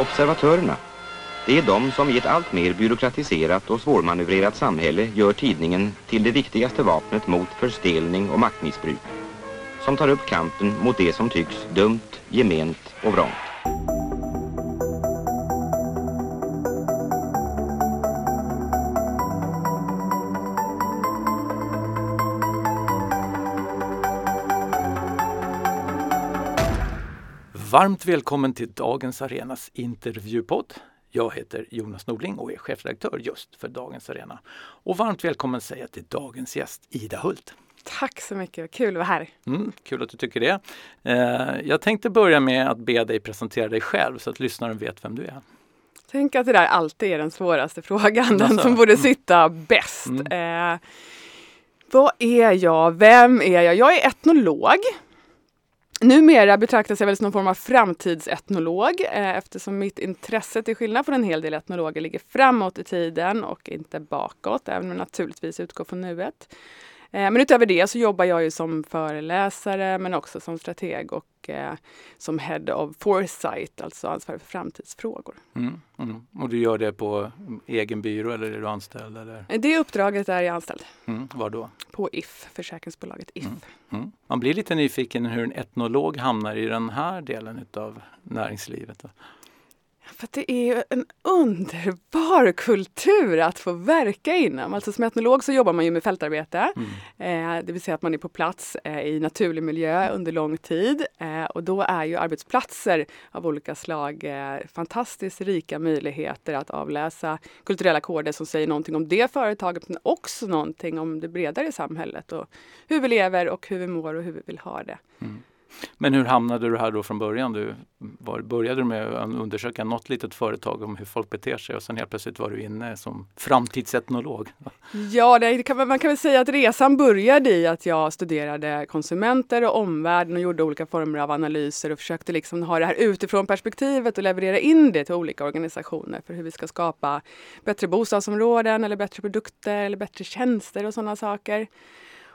Observatörerna. Det är de som i ett allt mer byråkratiserat och svårmanövrerat samhälle gör tidningen till det viktigaste vapnet mot förstelning och maktmissbruk. Som tar upp kampen mot det som tycks dumt, gement och vrångt. Varmt välkommen till dagens Arenas intervjupodd. Jag heter Jonas Nordling och är chefredaktör just för Dagens Arena. Och varmt välkommen säger jag till dagens gäst Ida Hult. Tack så mycket, kul att vara här. Mm, kul att du tycker det. Eh, jag tänkte börja med att be dig presentera dig själv så att lyssnaren vet vem du är. Tänk att det där alltid är den svåraste frågan, den som borde mm. sitta bäst. Mm. Eh, vad är jag? Vem är jag? Jag är etnolog. Numera betraktas jag väl som någon form av framtidsetnolog eh, eftersom mitt intresse till skillnad från en hel del etnologer ligger framåt i tiden och inte bakåt, även om jag naturligtvis utgår från nuet. Eh, men utöver det så jobbar jag ju som föreläsare men också som strateg och eh, som Head of Foresight, alltså ansvarig för framtidsfrågor. Mm, mm. Och du gör det på egen byrå eller är du anställd? Eller? Det uppdraget är jag anställd. Mm, var då? På If, försäkringsbolaget If. Mm, mm. Man blir lite nyfiken hur en etnolog hamnar i den här delen av näringslivet. För det är en underbar kultur att få verka inom. Alltså som etnolog så jobbar man ju med fältarbete. Mm. Eh, det vill säga att man är på plats eh, i naturlig miljö under lång tid. Eh, och då är ju arbetsplatser av olika slag eh, fantastiskt rika möjligheter att avläsa kulturella koder som säger någonting om det företaget men också någonting om det bredare samhället och hur vi lever och hur vi mår och hur vi vill ha det. Mm. Men hur hamnade du här då från början? Du var, började du med att undersöka något litet företag om hur folk beter sig och sen helt plötsligt var du inne som framtidsetnolog? Ja, det kan, man kan väl säga att resan började i att jag studerade konsumenter och omvärlden och gjorde olika former av analyser och försökte liksom ha det här utifrån perspektivet och leverera in det till olika organisationer för hur vi ska skapa bättre bostadsområden eller bättre produkter eller bättre tjänster och sådana saker.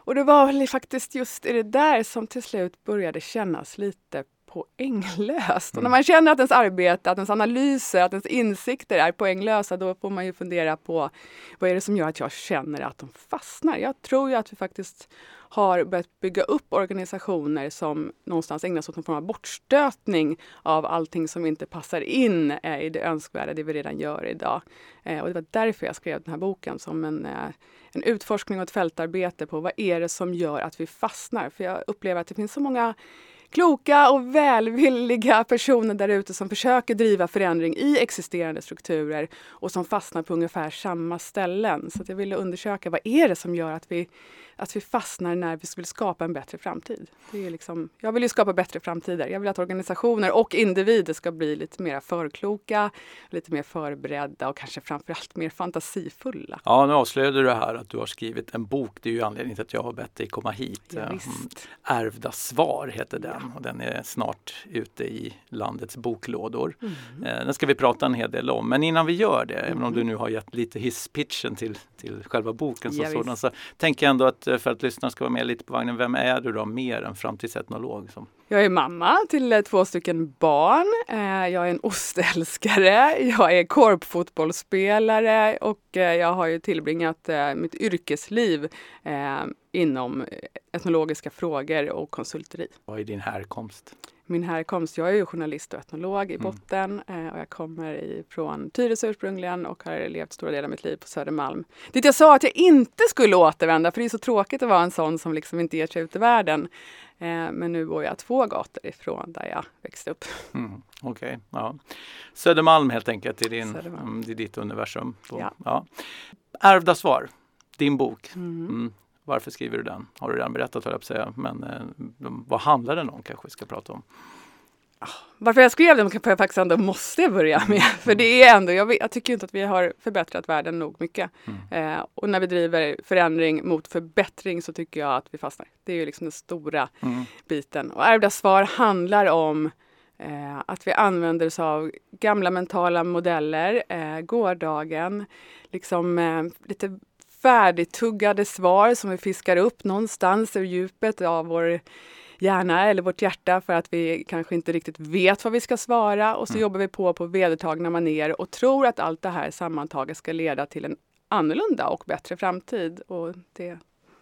Och det var väl faktiskt just i det där som till slut började kännas lite poänglöst. Mm. Och när man känner att ens arbete, att ens analyser, att ens insikter är poänglösa, då får man ju fundera på vad är det som gör att jag känner att de fastnar? Jag tror ju att vi faktiskt har börjat bygga upp organisationer som någonstans ägnar sig åt någon form av bortstötning av allting som inte passar in eh, i det önskvärda, det vi redan gör idag. Eh, och det var därför jag skrev den här boken som en, eh, en utforskning och ett fältarbete på vad är det som gör att vi fastnar? För jag upplever att det finns så många kloka och välvilliga personer där ute som försöker driva förändring i existerande strukturer och som fastnar på ungefär samma ställen. Så jag ville undersöka vad är det som gör att vi att vi fastnar när vi skulle skapa en bättre framtid. Det är liksom, jag vill ju skapa bättre framtider. Jag vill att organisationer och individer ska bli lite mer förkloka, lite mer förberedda och kanske framförallt mer fantasifulla. Ja, nu avslöjade du här att du har skrivit en bok. Det är ju anledningen till att jag har bett dig komma hit. Ja, mm. Ärvda svar heter den ja. och den är snart ute i landets boklådor. Mm. Eh, den ska vi prata en hel del om. Men innan vi gör det, mm. även om du nu har gett lite hisspitchen till, till själva boken som ja, sådan, så tänker jag ändå att för att lyssnarna ska vara med lite på vagnen. Vem är du då mer än framtidsetnolog? Som? Jag är mamma till eh, två stycken barn. Eh, jag är en ostälskare. Jag är korpfotbollsspelare och jag har ju tillbringat mitt yrkesliv inom etnologiska frågor och konsulteri. Vad är din härkomst? Min härkomst. Jag är ju journalist och etnolog i mm. botten mm. och jag kommer från Tyresö ursprungligen och har levt stora delar av mitt liv på Södermalm. Dit jag sa att jag inte skulle återvända för det är så tråkigt att vara en sån som liksom inte ger sig ut i världen. Eh, men nu bor jag två gator ifrån där jag växte upp. Mm, Okej, okay, ja. Södermalm helt enkelt i, din, mm, i ditt universum. Då. Ja. Ja. Ärvda svar, din bok. Mm. Varför skriver du den? Har du redan berättat höll jag på att säga. Men eh, vad handlar den om kanske vi ska prata om? Ah, varför jag skrev den får jag faktiskt ändå måste jag börja med. Mm. För det är ändå, jag, jag, tycker inte att vi har förbättrat världen nog mycket. Mm. Eh, och när vi driver förändring mot förbättring så tycker jag att vi fastnar. Det är ju liksom den stora mm. biten. Och ärvda svar handlar om eh, att vi använder oss av gamla mentala modeller, eh, gårdagen, liksom eh, lite färdigtuggade svar som vi fiskar upp någonstans ur djupet av vår hjärna eller vårt hjärta för att vi kanske inte riktigt vet vad vi ska svara och så mm. jobbar vi på på vedertagna maner och tror att allt det här sammantaget ska leda till en annorlunda och bättre framtid och det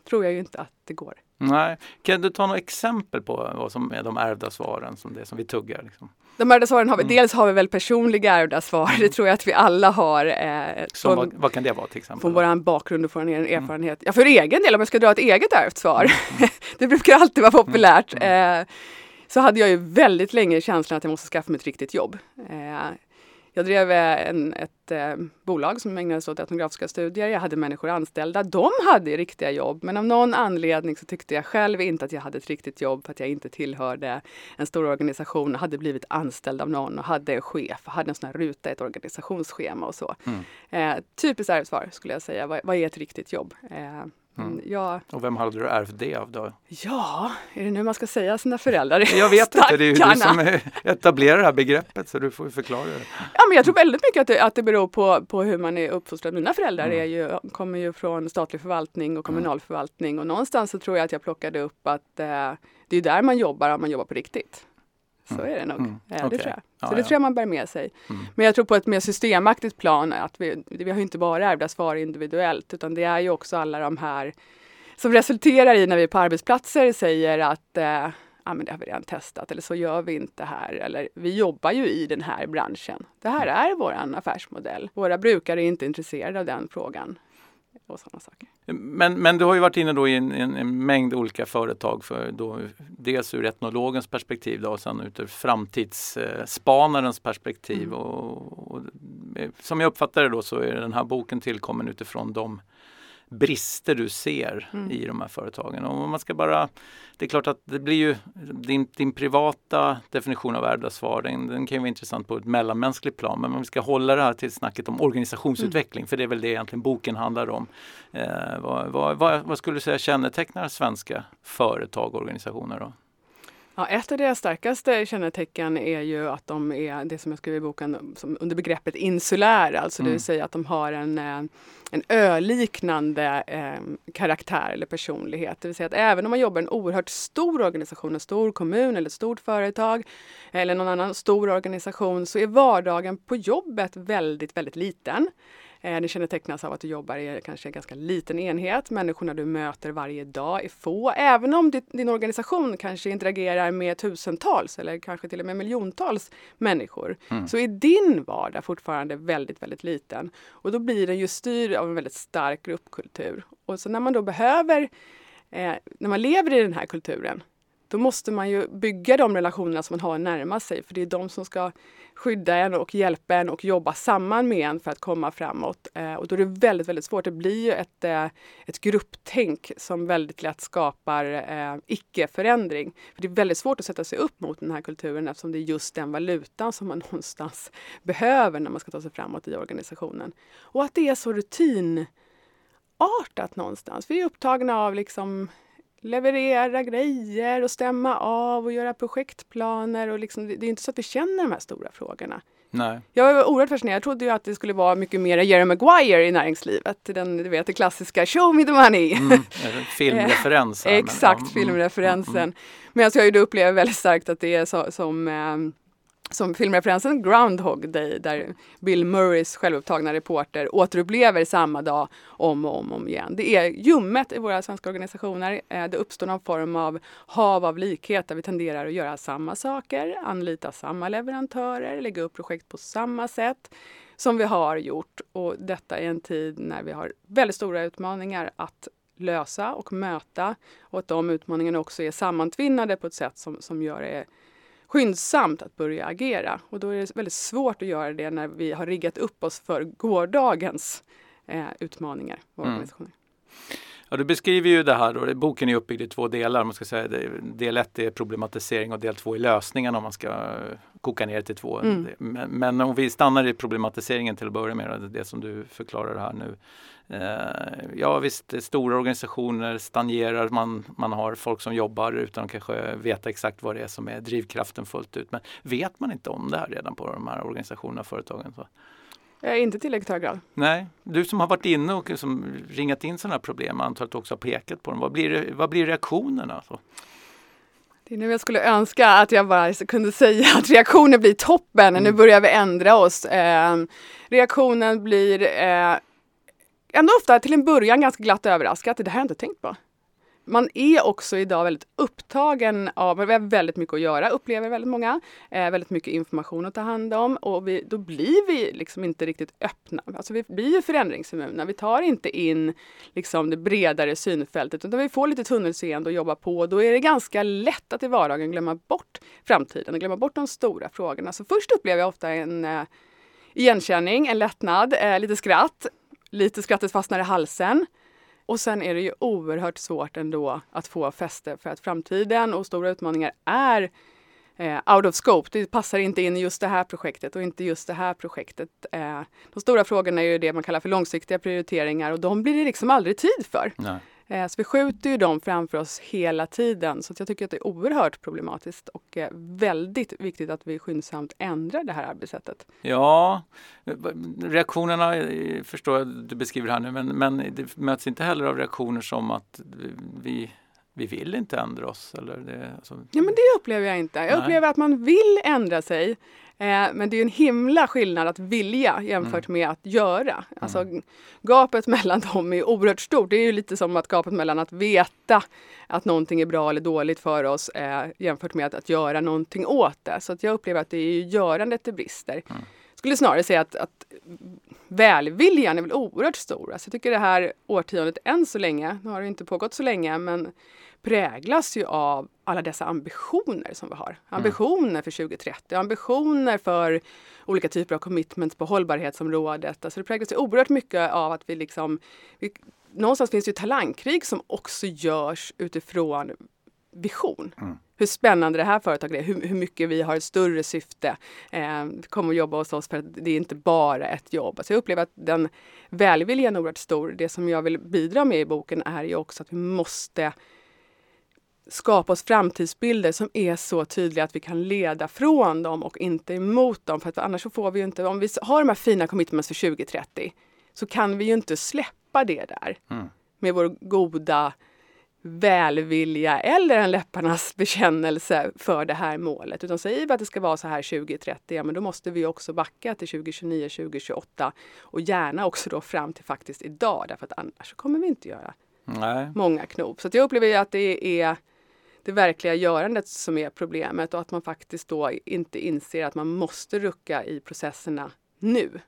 tror jag ju inte att det går. Nej. Kan du ta några exempel på vad som är de ärvda svaren, som det som vi tuggar? Liksom? De ärvda svaren har vi, mm. dels har vi väl personliga ärvda svar, det tror jag att vi alla har. Eh, från, vad, kan det vara till exempel? Från vår bakgrund och från en mm. erfarenhet. Mm. Ja, för egen del, om jag ska dra ett eget ärvt svar, mm. det brukar alltid vara populärt. Mm. Eh, så hade jag ju väldigt länge känslan att jag måste skaffa mig ett riktigt jobb. Eh, jag drev eh, en, ett eh, bolag som ägnade sig åt etnografiska studier. Jag hade människor anställda. De hade riktiga jobb, men av någon anledning så tyckte jag själv inte att jag hade ett riktigt jobb för att jag inte tillhörde en stor organisation, hade blivit anställd av någon och hade en chef, hade en sån här ruta, ett organisationsschema och så. Mm. Eh, typiskt svar skulle jag säga. Vad, vad är ett riktigt jobb? Eh, Mm. mm. Ja. Och vem hade du ärvt det av då? Ja, är det nu man ska säga sina föräldrar? Jag vet inte, det är ju du som etablerar det här begreppet så du får förklara det. Ja, men jag tror väldigt mycket att det, att det beror på, på hur man är uppfostrad. Mina föräldrar mm. är ju, kommer ju från statlig förvaltning och kommunal mm. förvaltning och någonstans så tror jag att jag plockade upp att eh, det är där man jobbar om man jobbar på riktigt. Så mm. är det nog. Mm. Ja, det okay. tror jag. Så ja, det ja. tror jag man bär med sig. Mm. Men jag tror på ett mer systemaktigt plan att vi, vi har inte bara ärvda svar individuellt utan det är ju också alla de här som resulterar i när vi på arbetsplatser säger att eh, ja, men det har vi redan testat eller så gör vi inte här eller vi jobbar ju i den här branschen. Det här mm. är vår affärsmodell. Våra brukare är inte intresserade av den frågan och sådana saker. Men, men du har ju varit inne då i en, en, en, mängd olika företag, för då, dels ur etnologens perspektiv då, och sen ur framtidsspanarens perspektiv. Mm. Och, och, som jag uppfattar det då så är den här boken tillkommen utifrån de brister du ser mm. i de här företagen. Och man ska bara, det är klart att det blir ju din, din privata definition av ärvda svar, den, den, kan ju vara intressant på ett mellanmänskligt plan. Men om vi ska hålla det här till snacket om organisationsutveckling, mm. för det är väl det egentligen boken handlar om. Eh, vad, vad, vad, vad, skulle du säga kännetecknar svenska företag och organisationer? Då? Ja, ett av deras starkaste kännetecken är ju att de är det som jag skriver i boken som under begreppet insulär, alltså mm. det vill säga att de har en, eh, en öliknande eh, karaktär eller personlighet. Det vill säga att även om man jobbar i en oerhört stor organisation, en stor kommun eller ett stort företag eller någon annan stor organisation så är vardagen på jobbet väldigt, väldigt liten. Eh, det kännetecknas av att du jobbar i kanske en ganska liten enhet. Människorna du möter varje dag är få. Även om din organisation kanske interagerar med tusentals eller kanske till och med miljontals människor mm. så är din vardag fortfarande väldigt, väldigt liten. Och då blir den ju styrd av en väldigt stark gruppkultur. Och så när man då behöver, eh, när man lever i den här kulturen då måste man ju bygga de relationerna som man har närmast sig för det är de som ska skydda en och hjälpa en och jobba samman med en för att komma framåt. Eh, och då är det väldigt, väldigt svårt. Det blir ju ett, eh, ett grupptänk som väldigt lätt skapar eh, icke-förändring. För det är väldigt svårt att sätta sig upp mot den här kulturen eftersom det är just den valutan som man någonstans behöver när man ska ta sig framåt i organisationen. Och att det är så rutinartat någonstans. Vi är upptagna av liksom leverera grejer och stämma av och göra projektplaner. Och liksom, det är inte så att vi känner de här stora frågorna. Nej. Jag var oerhört fascinerad. Jag trodde ju att det skulle vara mycket mer Jerry Maguire i näringslivet. Den, du vet, det klassiska Show me the money. Mm, filmreferens. Exakt, men, filmreferensen. Mm, mm. Men jag ju uppleva väldigt starkt att det är så, som eh, som filmreferensen Groundhog Day där Bill Murrays självupptagna reporter återupplever samma dag om och om, om igen. Det är ljummet i våra svenska organisationer. Eh, det uppstår någon form av hav av likhet där vi tenderar att göra samma saker, anlita samma leverantörer, lägga upp projekt på samma sätt som vi har gjort. Och detta i en tid när vi har väldigt stora utmaningar att lösa och möta och att de utmaningarna också är sammantvinnade på ett sätt som, som gör det skyndsamt att börja agera. Och då är det väldigt svårt att göra det när vi har riggat upp oss för gårdagens eh, utmaningar och mm. Ja, du beskriver ju det här, och boken är uppbyggd i två delar. Man ska säga, del ett är problematisering och del två är lösningen om man ska koka ner det till två. Mm. Men, men, om vi stannar i problematiseringen till att börja med, det, det som du förklarar här nu. Eh, ja visst, stora organisationer stagnerar, man, man har folk som jobbar utan att kanske veta exakt vad det är som är drivkraften fullt ut. Men vet man inte om det här redan på de här organisationerna och företagen? Så? Eh, inte tillräckligt hög grad. Nej, du som har varit inne och som ringat in sådana här problem, antar att du också har pekat på dem. Vad blir, vad blir reaktionerna? Så? Nu jag skulle önska att jag bara kunde säga att reaktionen blir toppen. Mm. Nu börjar vi ändra oss. Eh, reaktionen blir eh, ändå ofta till en början ganska glatt överraskad. Det här har jag inte tänkt på man är också idag väldigt upptagen av, vi har väldigt mycket att göra, upplever väldigt många. Eh, väldigt mycket information att ta hand om och vi, då blir vi liksom inte riktigt öppna. Alltså vi blir ju förändringsimmuna. Vi tar inte in liksom det bredare synfältet utan vi får lite tunnelseende och jobba på. Då är det ganska lätt att i vardagen glömma bort framtiden och glömma bort de stora frågorna. Så först upplever jag ofta en eh, igenkänning, en lättnad, eh, lite skratt. Lite skrattet fastnar i halsen. Och sen är det ju oerhört svårt ändå att få fäste för att framtiden och stora utmaningar är eh, out of scope. Det passar inte in i just det här projektet och inte just det här projektet. Eh, de stora frågorna är ju det man kallar för långsiktiga prioriteringar och de blir det liksom aldrig tid för. Nej. Eh, så vi skjuter ju dem framför oss hela tiden. Så jag tycker att det är oerhört problematiskt och eh, väldigt viktigt att vi skyndsamt ändrar det här arbetssättet. Ja, eh, reaktionerna förstår jag du beskriver här nu men, men det möts inte heller av reaktioner som att vi vi vill inte ändra oss? Eller det, alltså... Ja men det upplever jag inte. Jag Nej. upplever att man vill ändra sig. Eh, men det är en himla skillnad att vilja jämfört mm. med att göra. Alltså, mm. Gapet mellan dem är oerhört stort. Det är ju lite som att gapet mellan att veta att någonting är bra eller dåligt för oss eh, jämfört med att, att göra någonting åt det. Så att jag upplever att det är görandet det brister. Mm. Skulle snarare säga att, att välviljan är väl oerhört stor. Alltså jag tycker det här årtiondet än så länge, nu har det inte pågått så länge, men präglas ju av alla dessa ambitioner som vi har. Mm. Ambitioner mm. för 2030, ambitioner för olika typer av commitments på hållbarhetsområdet. Alltså det präglas ju oerhört mycket av att vi liksom vi, Någonstans finns det ju talangkrig som också görs utifrån vision. Mm. Hur spännande det här företaget är, hur, hur mycket vi har ett större syfte. Eh, kommer att jobba hos oss för att det är inte bara ett jobb. Alltså jag upplever att den välviljan är oerhört stor. Det som jag vill bidra med i boken är ju också att vi måste skapa oss framtidsbilder som är så tydliga att vi kan leda från dem och inte emot dem. För att annars så får vi ju inte, om vi har de här fina commitments för 2030 så kan vi ju inte släppa det där mm. med vår goda välvilja eller en läpparnas bekännelse för det här målet. Utan säger vi att det ska vara så här 2030, ja men då måste vi också backa till 2029, 2028 och gärna också då fram till faktiskt idag därför att annars kommer vi inte göra Nej. många knop. Så jag upplever att det är det verkliga görandet som är problemet och att man faktiskt då inte inser att man måste rucka i processerna nu.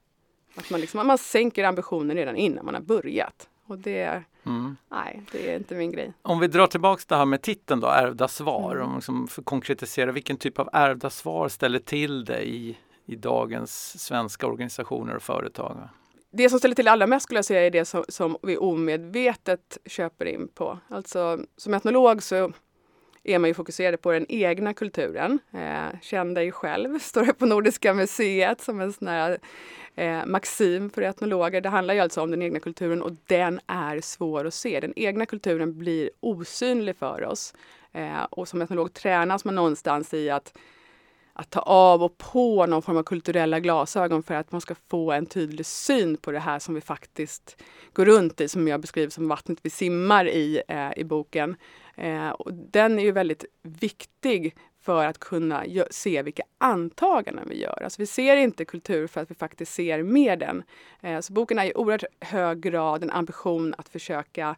Att man, liksom, man sänker ambitionen redan innan man har börjat. Och det, mm. nej, det är inte min grej. Om vi drar tillbaks det här med titeln då, ärvda svar. Mm. Om liksom konkretisera, vilken typ av ärvda svar ställer till det i, i dagens svenska organisationer och företag? Det som ställer till allra mest skulle jag säga är det som, som vi omedvetet köper in på. Alltså som etnolog så är man ju fokuserad på den egna kulturen. Eh, känn dig själv, står det på Nordiska museet som en sån här eh, maxim för etnologer. Det handlar ju alltså om den egna kulturen och den är svår att se. Den egna kulturen blir osynlig för oss. Eh, och som etnolog tränas man någonstans i att att ta av och på någon form av kulturella glasögon för att man ska få en tydlig syn på det här som vi faktiskt går runt i, som jag beskriver som vattnet vi simmar i eh, i boken. Eh, och den är ju väldigt viktig för att kunna se vilka antaganden vi gör. Alltså vi ser inte kultur för att vi faktiskt ser med den. Eh, så boken är i oerhört hög grad en ambition att försöka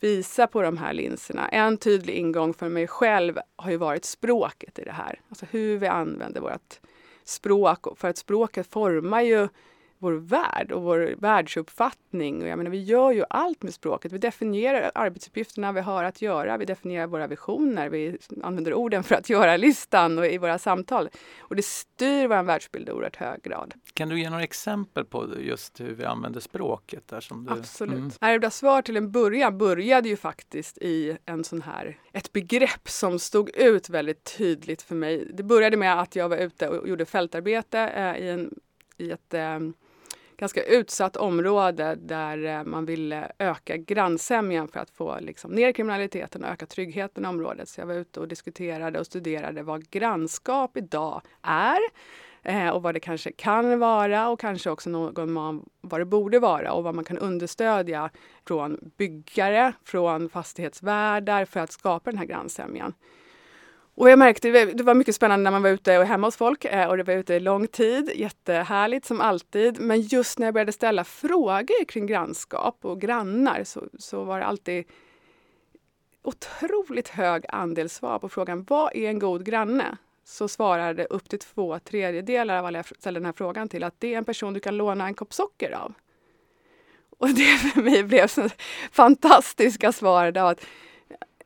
visa på de här linserna. En tydlig ingång för mig själv har ju varit språket i det här. Alltså hur vi använder vårt språk. För att språket formar ju vår värld och vår världsuppfattning. Och jag menar, vi gör ju allt med språket. Vi definierar arbetsuppgifterna vi har att göra. Vi definierar våra visioner. Vi använder orden för att göra listan och i våra samtal. Och det styr vår världsbild i oerhört hög grad. Kan du ge några exempel på just hur vi använder språket? Där som du... Absolut. Mm. Ärvda svar till en början började ju faktiskt i en sån här, ett begrepp som stod ut väldigt tydligt för mig. Det började med att jag var ute och gjorde fältarbete eh, i, en, i ett eh, ganska utsatt område där eh, man ville eh, öka grannsämjan för att få liksom, ner kriminaliteten och öka tryggheten i området. Så jag var ute och diskuterade och studerade vad grannskap idag är eh, och vad det kanske kan vara och kanske också någon man, vad det borde vara och vad man kan understödja från byggare, från fastighetsvärdar för att skapa den här grannsämjan. Och jag märkte, det var mycket spännande när man var ute och hemma hos folk eh, och det var ute lång tid, jättehärligt som alltid. Men just när jag började ställa frågor kring grannskap och grannar så, så var det alltid otroligt hög andel svar på frågan vad är en god granne? Så svarade upp till två tredjedelar av alla jag ställde den här frågan till att det är en person du kan låna en kopp socker av. Och det för mig blev så fantastiska svar Då, att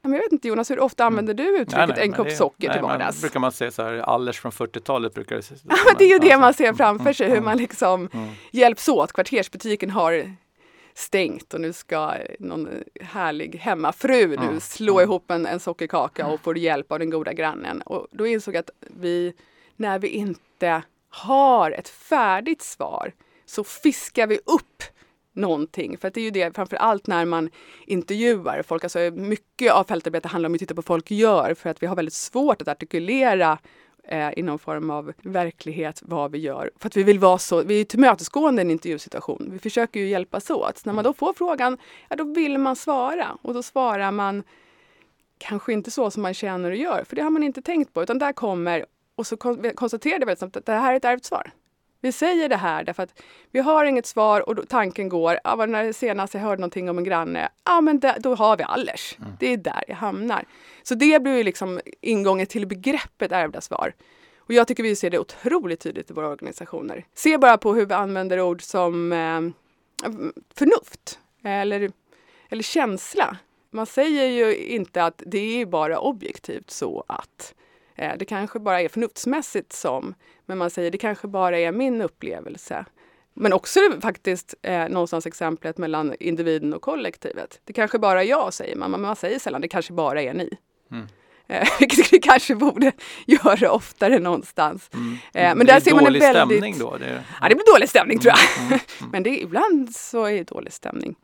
jag vet inte Jonas, hur ofta mm. använder du uttrycket nej, nej, en kopp socker nej, till vardags? brukar man säga så här, Allers från 40-talet brukar det ja, Det är ju det man ser framför sig, hur mm, man liksom mm. hjälps åt. Kvartersbutiken har stängt och nu ska någon härlig hemmafru nu mm. slå mm. ihop en, en sockerkaka och får hjälp av den goda grannen. Och då insåg jag att vi, när vi inte har ett färdigt svar, så fiskar vi upp någonting. För det är ju det framför allt när man intervjuar folk. Alltså mycket av fältarbete handlar om att titta på vad folk gör för att vi har väldigt svårt att artikulera eh, i någon form av verklighet vad vi gör. För att vi vill vara så, vi är tillmötesgående i en intervjusituation. Vi försöker ju hjälpas åt. När man då får frågan, ja då vill man svara och då svarar man kanske inte så som man känner och gör, för det har man inte tänkt på, utan där kommer och så konstaterar vi att det här är ett ärvt svar. Vi säger det här därför att vi har inget svar och tanken går, ja, när senast jag hörde någonting om en granne, ja men det, då har vi allers. Mm. Det är där jag hamnar. Så det blir liksom ingången till begreppet ärvda svar. Och jag tycker vi ser det otroligt tydligt i våra organisationer. Se bara på hur vi använder ord som eh, förnuft eller, eller känsla. Man säger ju inte att det är bara objektivt så att. Eh, det kanske bara är förnuftsmässigt som, men man säger det kanske bara är min upplevelse. Men också faktiskt eh, någonstans exemplet mellan individen och kollektivet. Det kanske bara är jag säger man, men man säger sällan det kanske bara är ni. Mm. Eh, vilket vi kanske borde göra oftare någonstans. Mm. Eh, men där ser man en väldigt... stämning då? Det... Ja, det blir dålig stämning tror jag. Mm. mm, mm. men det, ibland så är det dålig stämning.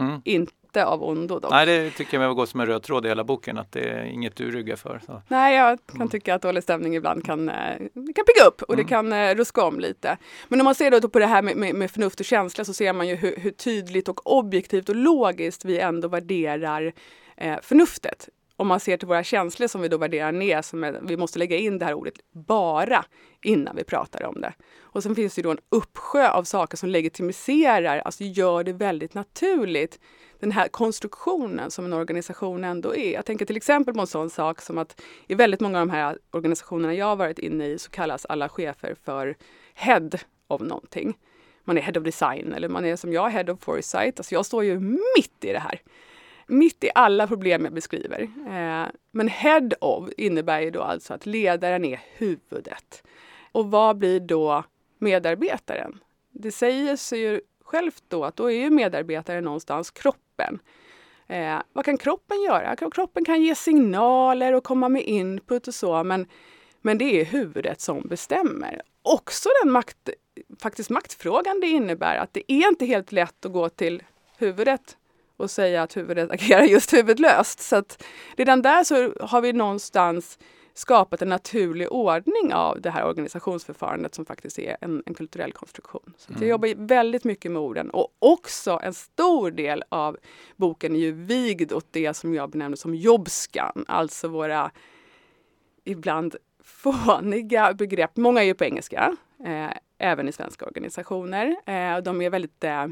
Mm. Inte av ondo. Dock. Nej, det tycker jag går som en röd tråd i hela boken, att det är inget du ryggar för. Så. Nej, jag kan mm. tycka att dålig stämning ibland kan, eh, kan pigga upp och mm. det kan eh, ruska om lite. Men om man ser då på det här med, med, med förnuft och känsla så ser man ju hur, hur, tydligt och objektivt och logiskt vi ändå värderar eh, förnuftet om man ser till våra känslor som vi då värderar ner, som är, vi måste lägga in det här ordet bara innan vi pratar om det. Och sen finns det då en uppsjö av saker som legitimiserar, alltså gör det väldigt naturligt den här konstruktionen som en organisation ändå är. Jag tänker till exempel på en sån sak som att i väldigt många av de här organisationerna jag varit inne i så kallas alla chefer för head of någonting. Man är head of design eller man är som jag head of foresight. Alltså jag står ju mitt i det här. Mitt i alla problem jag beskriver. Eh, men head of innebär ju då alltså att ledaren är huvudet. Och vad blir då medarbetaren? Det säger sig ju självt då att då är ju medarbetaren någonstans kroppen. Eh, vad kan kroppen göra? Kroppen kan ge signaler och komma med input och så, men, men det är huvudet som bestämmer. Också den makt, faktiskt maktfrågan det innebär att det är inte helt lätt att gå till huvudet och säga att huvudet agerar just huvudlöst. Så att redan där så har vi någonstans skapat en naturlig ordning av det här organisationsförfarandet som faktiskt är en, en kulturell konstruktion. Så mm. Jag jobbar väldigt mycket med orden och också en stor del av boken är ju vigd åt det som jag benämner som jobbskan, alltså våra ibland fåniga begrepp. Många är ju på engelska, eh, även i svenska organisationer. Eh, de är väldigt eh,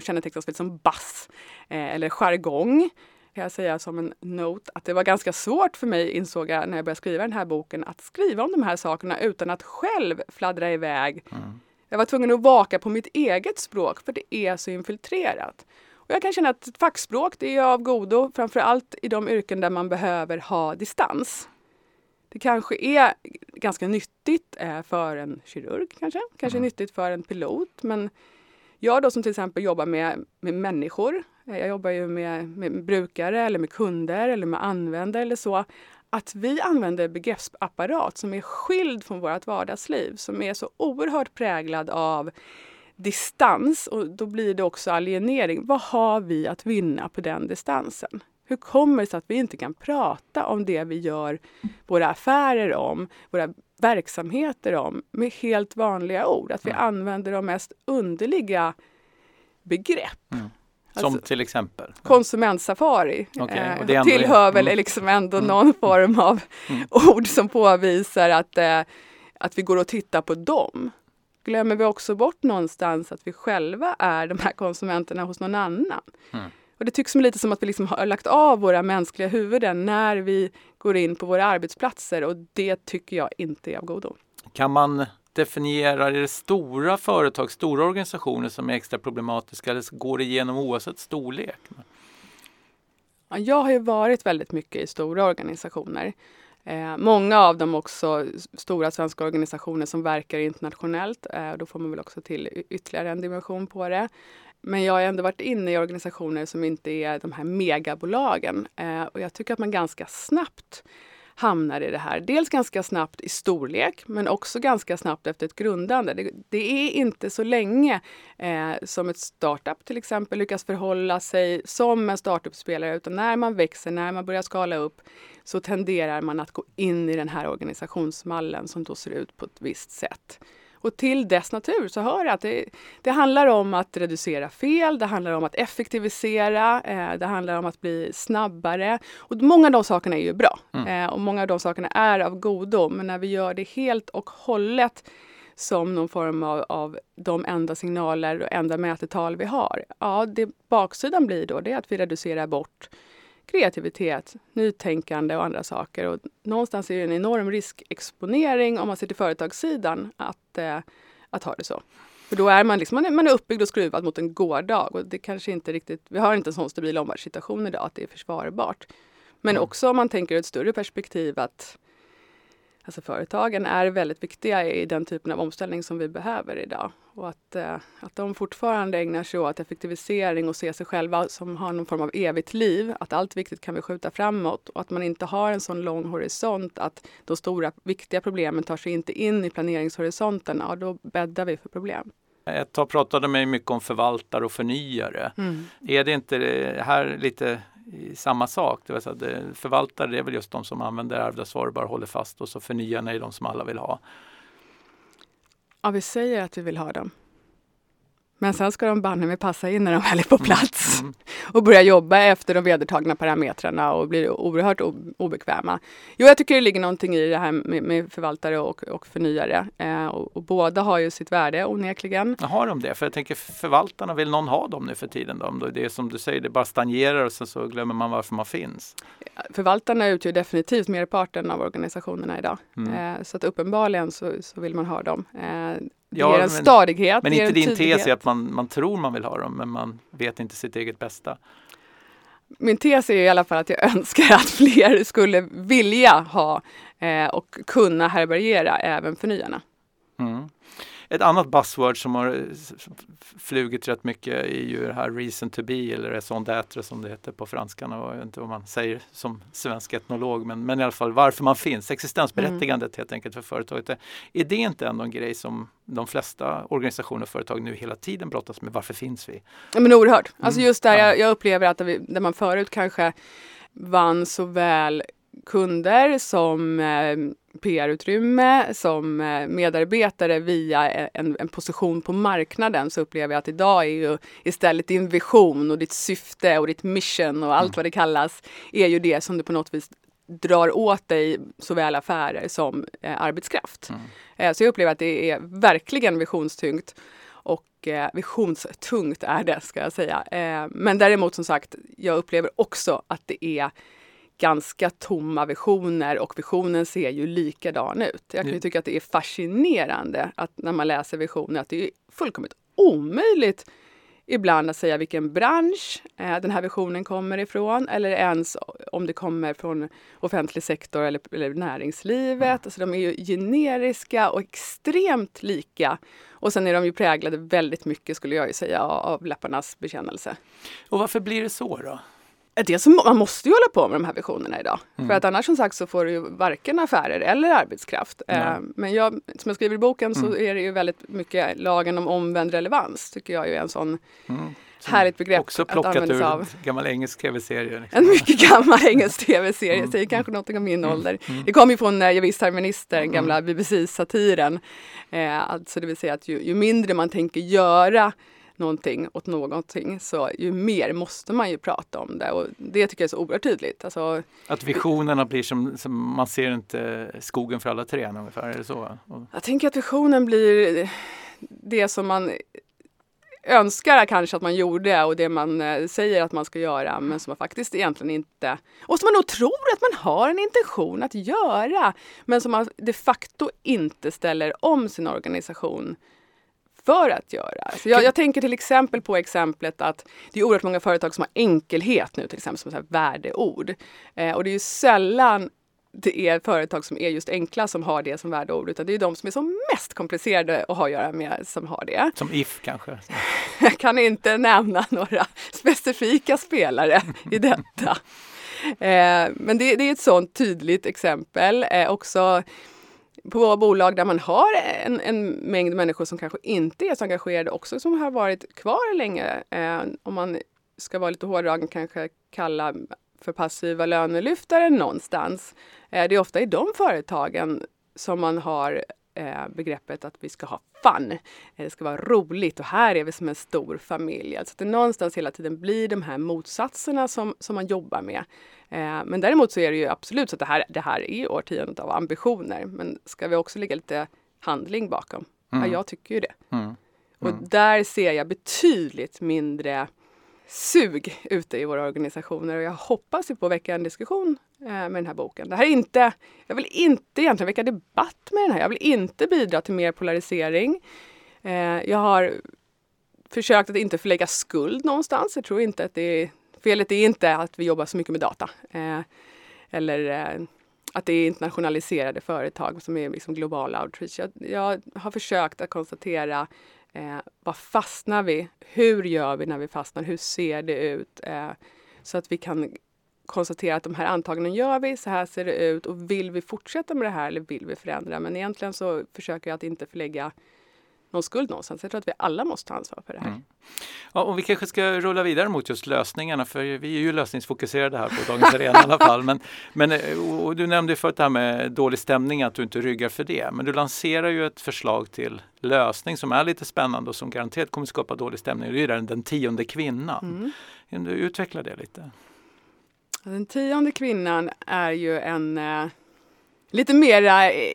kännetecknas väl som bass eh, eller jargong kan jag säga som en note att det var ganska svårt för mig, insåg jag när jag började skriva den här boken, att skriva om de här sakerna utan att själv fladdra iväg. Mm. Jag var tvungen att vaka på mitt eget språk för det är så infiltrerat. Och jag kan känna att fackspråk det är av godo, framför allt i de yrken där man behöver ha distans. Det kanske är ganska nyttigt eh, för en kirurg, kanske, kanske mm. nyttigt för en pilot, men jag då som till exempel jobbar med, med människor, eh, jag jobbar ju med, med brukare eller med kunder eller med användare eller så, att vi använder begreppsapparat som är skild från vårt vardagsliv, som är så oerhört präglad av distans och då blir det också alienering. Vad har vi att vinna på den distansen? Hur kommer det sig att vi inte kan prata om det vi gör våra affärer om, våra verksamheter om med helt vanliga ord. Att vi mm. använder de mest underliga begrepp. Mm. Som Alltså- till exempel? Konsumentsafari Okej, eh, och det är tillhör väl mm. liksom ändå Mm. någon form av Mm. ord som påvisar att, eh, att vi går och tittar på dem. Glömmer vi också bort någonstans att vi själva är de här konsumenterna hos någon annan? Och det tycks som lite som att vi liksom har lagt av våra mänskliga huvuden när vi går in på våra arbetsplatser och det tycker jag inte är av godo. Kan man definiera, är det stora företag, stora organisationer som är extra problematiska eller går det igenom oavsett storlek? Ja, jag har ju varit väldigt mycket i stora organisationer. Eh, många av dem också stora svenska organisationer som verkar internationellt. Eh, då får man väl också till ytterligare en dimension på det. Men jag har ändå varit inne i organisationer som inte är de här megabolagen. Eh, och jag tycker att man ganska snabbt hamnar i det här. Dels ganska snabbt i storlek men också ganska snabbt efter ett grundande. Det, det är inte så länge eh, som ett startup till exempel lyckas förhålla sig som en startup-spelare utan när man växer, när man börjar skala upp så tenderar man att gå in i den här organisationsmallen som då ser ut på ett visst sätt. Och till dess natur så hör jag att det, det handlar om att reducera fel, det handlar om att effektivisera, eh, det handlar om att bli snabbare. Och många av de sakerna är ju bra eh, och många av de sakerna är av godo. Men när vi gör det helt och hållet som någon form av, av de enda signaler och enda mätetal vi har. Ja, det baksidan blir då det är att vi reducerar bort kreativitet, nytänkande och andra saker. Och någonstans är det en enorm riskexponering om man ser till företagssidan att, eh, att ha det så. För då är man, liksom, man, är, man är uppbyggd och skruvad mot en gårdag och det kanske inte riktigt, vi har inte en sån stabil omvärldssituation idag att det är försvarbart. Men Mm. också om man tänker ur ett större perspektiv att Alltså företagen är väldigt viktiga i den typen av omställning som vi behöver idag. Och att, eh, att de fortfarande ägnar sig åt effektivisering och ser sig själva som har någon form av evigt liv. Att allt viktigt kan vi skjuta framåt och att man inte har en sån lång horisont att de stora viktiga problemen tar sig inte in i planeringshorisonten. Ja, då bäddar vi för problem. Ett tag pratade man mycket om förvaltare och förnyare. Är det inte här lite samma sak? Det vill säga, det- förvaltare det är väl just de som använder ärvda svar bara håller fast och så förnyarna är de som alla vill ha. Ja, vi säger att vi vill ha dem. Men sen ska de banne mig passa in när de väl är på plats. Mm. Och börja jobba efter de vedertagna parametrarna och blir oerhört obekväma. Jo, jag tycker det ligger någonting i det här med, med förvaltare och, och förnyare. Eh, och, och båda har ju sitt värde onekligen. Har de det? För jag tänker förvaltarna, vill någon ha dem nu för tiden? Då? Om det är som du säger, det bara stagnerar och sen så glömmer man varför man finns. Förvaltarna utgör definitivt merparten av organisationerna idag. Mm. Eh, så att uppenbarligen så, så vill man ha dem. Eh, det Ja, ger en men- stadighet. Men det inte din tes är att man, man tror man vill ha dem men man vet inte sitt eget bästa. Min tes är i alla fall att jag önskar att fler skulle vilja ha eh, och kunna härbärgera även förnyarna. Mm. Ett annat buzzword som har eh, flugit rätt mycket är ju det här reason to be eller raison d'être som det heter på franskan. Och jag vet inte vad man säger som svensk etnolog men, men i alla fall varför man finns, existensberättigandet helt enkelt för företaget. Är det inte ändå en grej som de flesta organisationer och företag nu hela tiden brottas med? Varför finns vi? Ja, men oerhört. Alltså Mm. just där Ja. jag, jag upplever att vi, där man förut kanske vann såväl kunder som eh, PR-utrymme, som eh, medarbetare via en, en position på marknaden så upplever jag att idag är ju istället din vision och ditt syfte och ditt mission och allt Mm. vad det kallas är ju det som du på något vis drar åt dig såväl affärer som eh, arbetskraft. Mm. Eh, så jag upplever att det är verkligen visionstyngt och eh, visionstungt är det ska jag säga. Eh, men däremot som sagt, jag upplever också att det är ganska tomma visioner och visionen ser ju likadan ut. Jag kan ju tycka att det är fascinerande att när man läser visioner att det är fullkomligt omöjligt ibland att säga vilken bransch eh, den här visionen kommer ifrån eller ens om det kommer från offentlig sektor eller, eller näringslivet. Alltså de är ju generiska och extremt lika. Och sen är de ju präglade väldigt mycket skulle jag ju säga av, av läpparnas bekännelse. Och varför blir det så då? Det som, man måste ju hålla på med de här visionerna idag. Mm. För att annars som sagt så får du ju varken affärer eller arbetskraft. Eh, men jag, som jag skriver i boken så Mm. är det ju väldigt mycket lagen om omvänd relevans. Tycker jag är en sån Mm. Härligt begrepp Också att plockat använda ur av. en gammal engelsk tv-serie. liksom. En mycket gammal engelsk tv-serie, Mm. säger kanske något om min ålder. Mm. Det kom ju från eh, Jag visst herr minister, den Mm. gamla BBC-satiren. Eh, alltså det vill säga att ju, ju mindre man tänker göra någonting åt någonting så ju mer måste man ju prata om det och det tycker jag är så oerhört tydligt. Alltså, att visionerna blir som, som, man ser inte skogen för alla träd ungefär, är det så? Jag tänker att visionen blir det som man önskar kanske att man gjorde och det man eh, säger att man ska göra men som man faktiskt egentligen inte och som man nog tror att man har en intention att göra men som man de facto inte ställer om sin organisation för att göra. Så jag, jag, tänker till exempel på exemplet att det är oerhört många företag som har enkelhet nu till exempel som så värdeord. Eh, och det är ju sällan det är företag som är just enkla som har det som värdeord utan det är de som är som mest komplicerade att ha att göra med som har det. Som If kanske? Jag kan inte nämna några specifika spelare i detta. Eh, men det, det, är ett sådant tydligt exempel. Eh, också på bolag där man har en, en, mängd människor som kanske inte är så engagerade också som har varit kvar länge. Eh, om man ska vara lite hårdragen kanske kalla för passiva lönelyftare någonstans. Eh, det är ofta i de företagen som man har eh, begreppet att vi ska ha fun. Eh, det ska vara roligt och här är vi som en stor familj. Alltså att det någonstans hela tiden blir de här motsatserna som, som man jobbar med. Men däremot så är det ju absolut så att det här, det här är årtiondet av ambitioner. Men ska vi också lägga lite handling bakom? Mm. Ja, jag tycker ju det. Mm. Mm. Och där ser jag betydligt mindre sug ute i våra organisationer och jag hoppas på att väcka en diskussion eh, med den här boken. Det här är inte, jag vill inte egentligen väcka debatt med den här. Jag vill inte bidra till mer polarisering. Eh, jag har försökt att inte förlägga skuld någonstans. Jag tror inte att det är, felet är inte att vi jobbar så mycket med data. Eh, eller eh, att det är internationaliserade företag som är liksom globala outreach. Jag, jag har försökt att konstatera Eh, var fastnar vi? Hur gör vi när vi fastnar? Hur ser det ut? Eh, så att vi kan konstatera att de här antagandena gör vi, så här ser det ut och vill vi fortsätta med det här eller vill vi förändra? Men egentligen så försöker jag att inte förlägga någon skuld någonstans. Jag tror att vi alla måste ta ansvar för det här. Mm. Ja, och vi kanske ska rulla vidare mot just lösningarna för vi är ju lösningsfokuserade här på Dagens Arena i alla fall. Men, men eh, du nämnde förut det här med dålig stämning, att du inte ryggar för det. Men du lanserar ju ett förslag till lösning som är lite spännande och som garanterat kommer skapa dålig stämning. Det är den, den tionde kvinnan. Mm. Kan du utveckla det lite? Den tionde kvinnan är ju en eh, lite mera eh,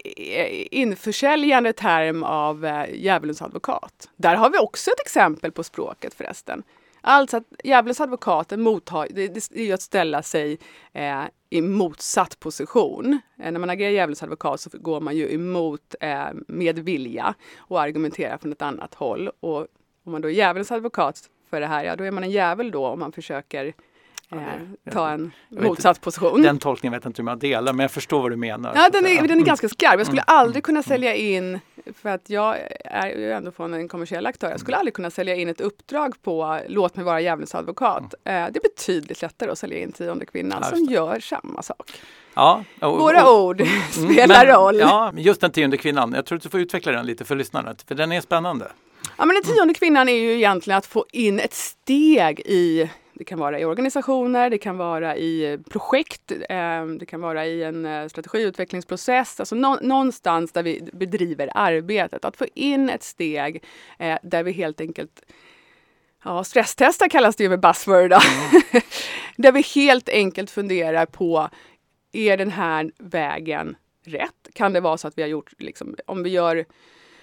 införsäljande term av eh, djävulens advokat. Där har vi också ett exempel på språket förresten. Alltså att djävulens advokat, mottar, det, det är ju att ställa sig eh, i motsatt position. Eh, när man agerar djävulens advokat så går man ju emot eh, med vilja och argumenterar från ett annat håll. Och om man då är djävulens advokat för det här, ja då är man en djävul då om man försöker eh, ta en motsatt position. Den tolkningen vet jag inte hur man delar men jag förstår vad du menar. Ja, den är, den är ganska skarp. Jag skulle mm. aldrig kunna sälja in, för att jag är ju ändå från en kommersiell aktör, jag skulle aldrig kunna sälja in ett uppdrag på låt mig vara djävulens advokat. Mm. Eh, det är betydligt lättare att sälja in tionde kvinnan som gör samma sak. Ja, och, Våra och, ord mm, spelar men, roll. Ja, just den tionde kvinnan. Jag tror att du får utveckla den lite för lyssnarna, för den är spännande. Ja, men den tionde kvinnan är ju egentligen att få in ett steg i det kan vara i organisationer, det kan vara i projekt, eh, det kan vara i en eh, strategiutvecklingsprocess. Alltså någonstans där vi bedriver arbetet. Att få in ett steg eh, där vi helt enkelt Ja, stresstesta kallas det ju med buzzword. Mm. där vi helt enkelt funderar på, är den här vägen rätt? Kan det vara så att vi har gjort, liksom, om vi gör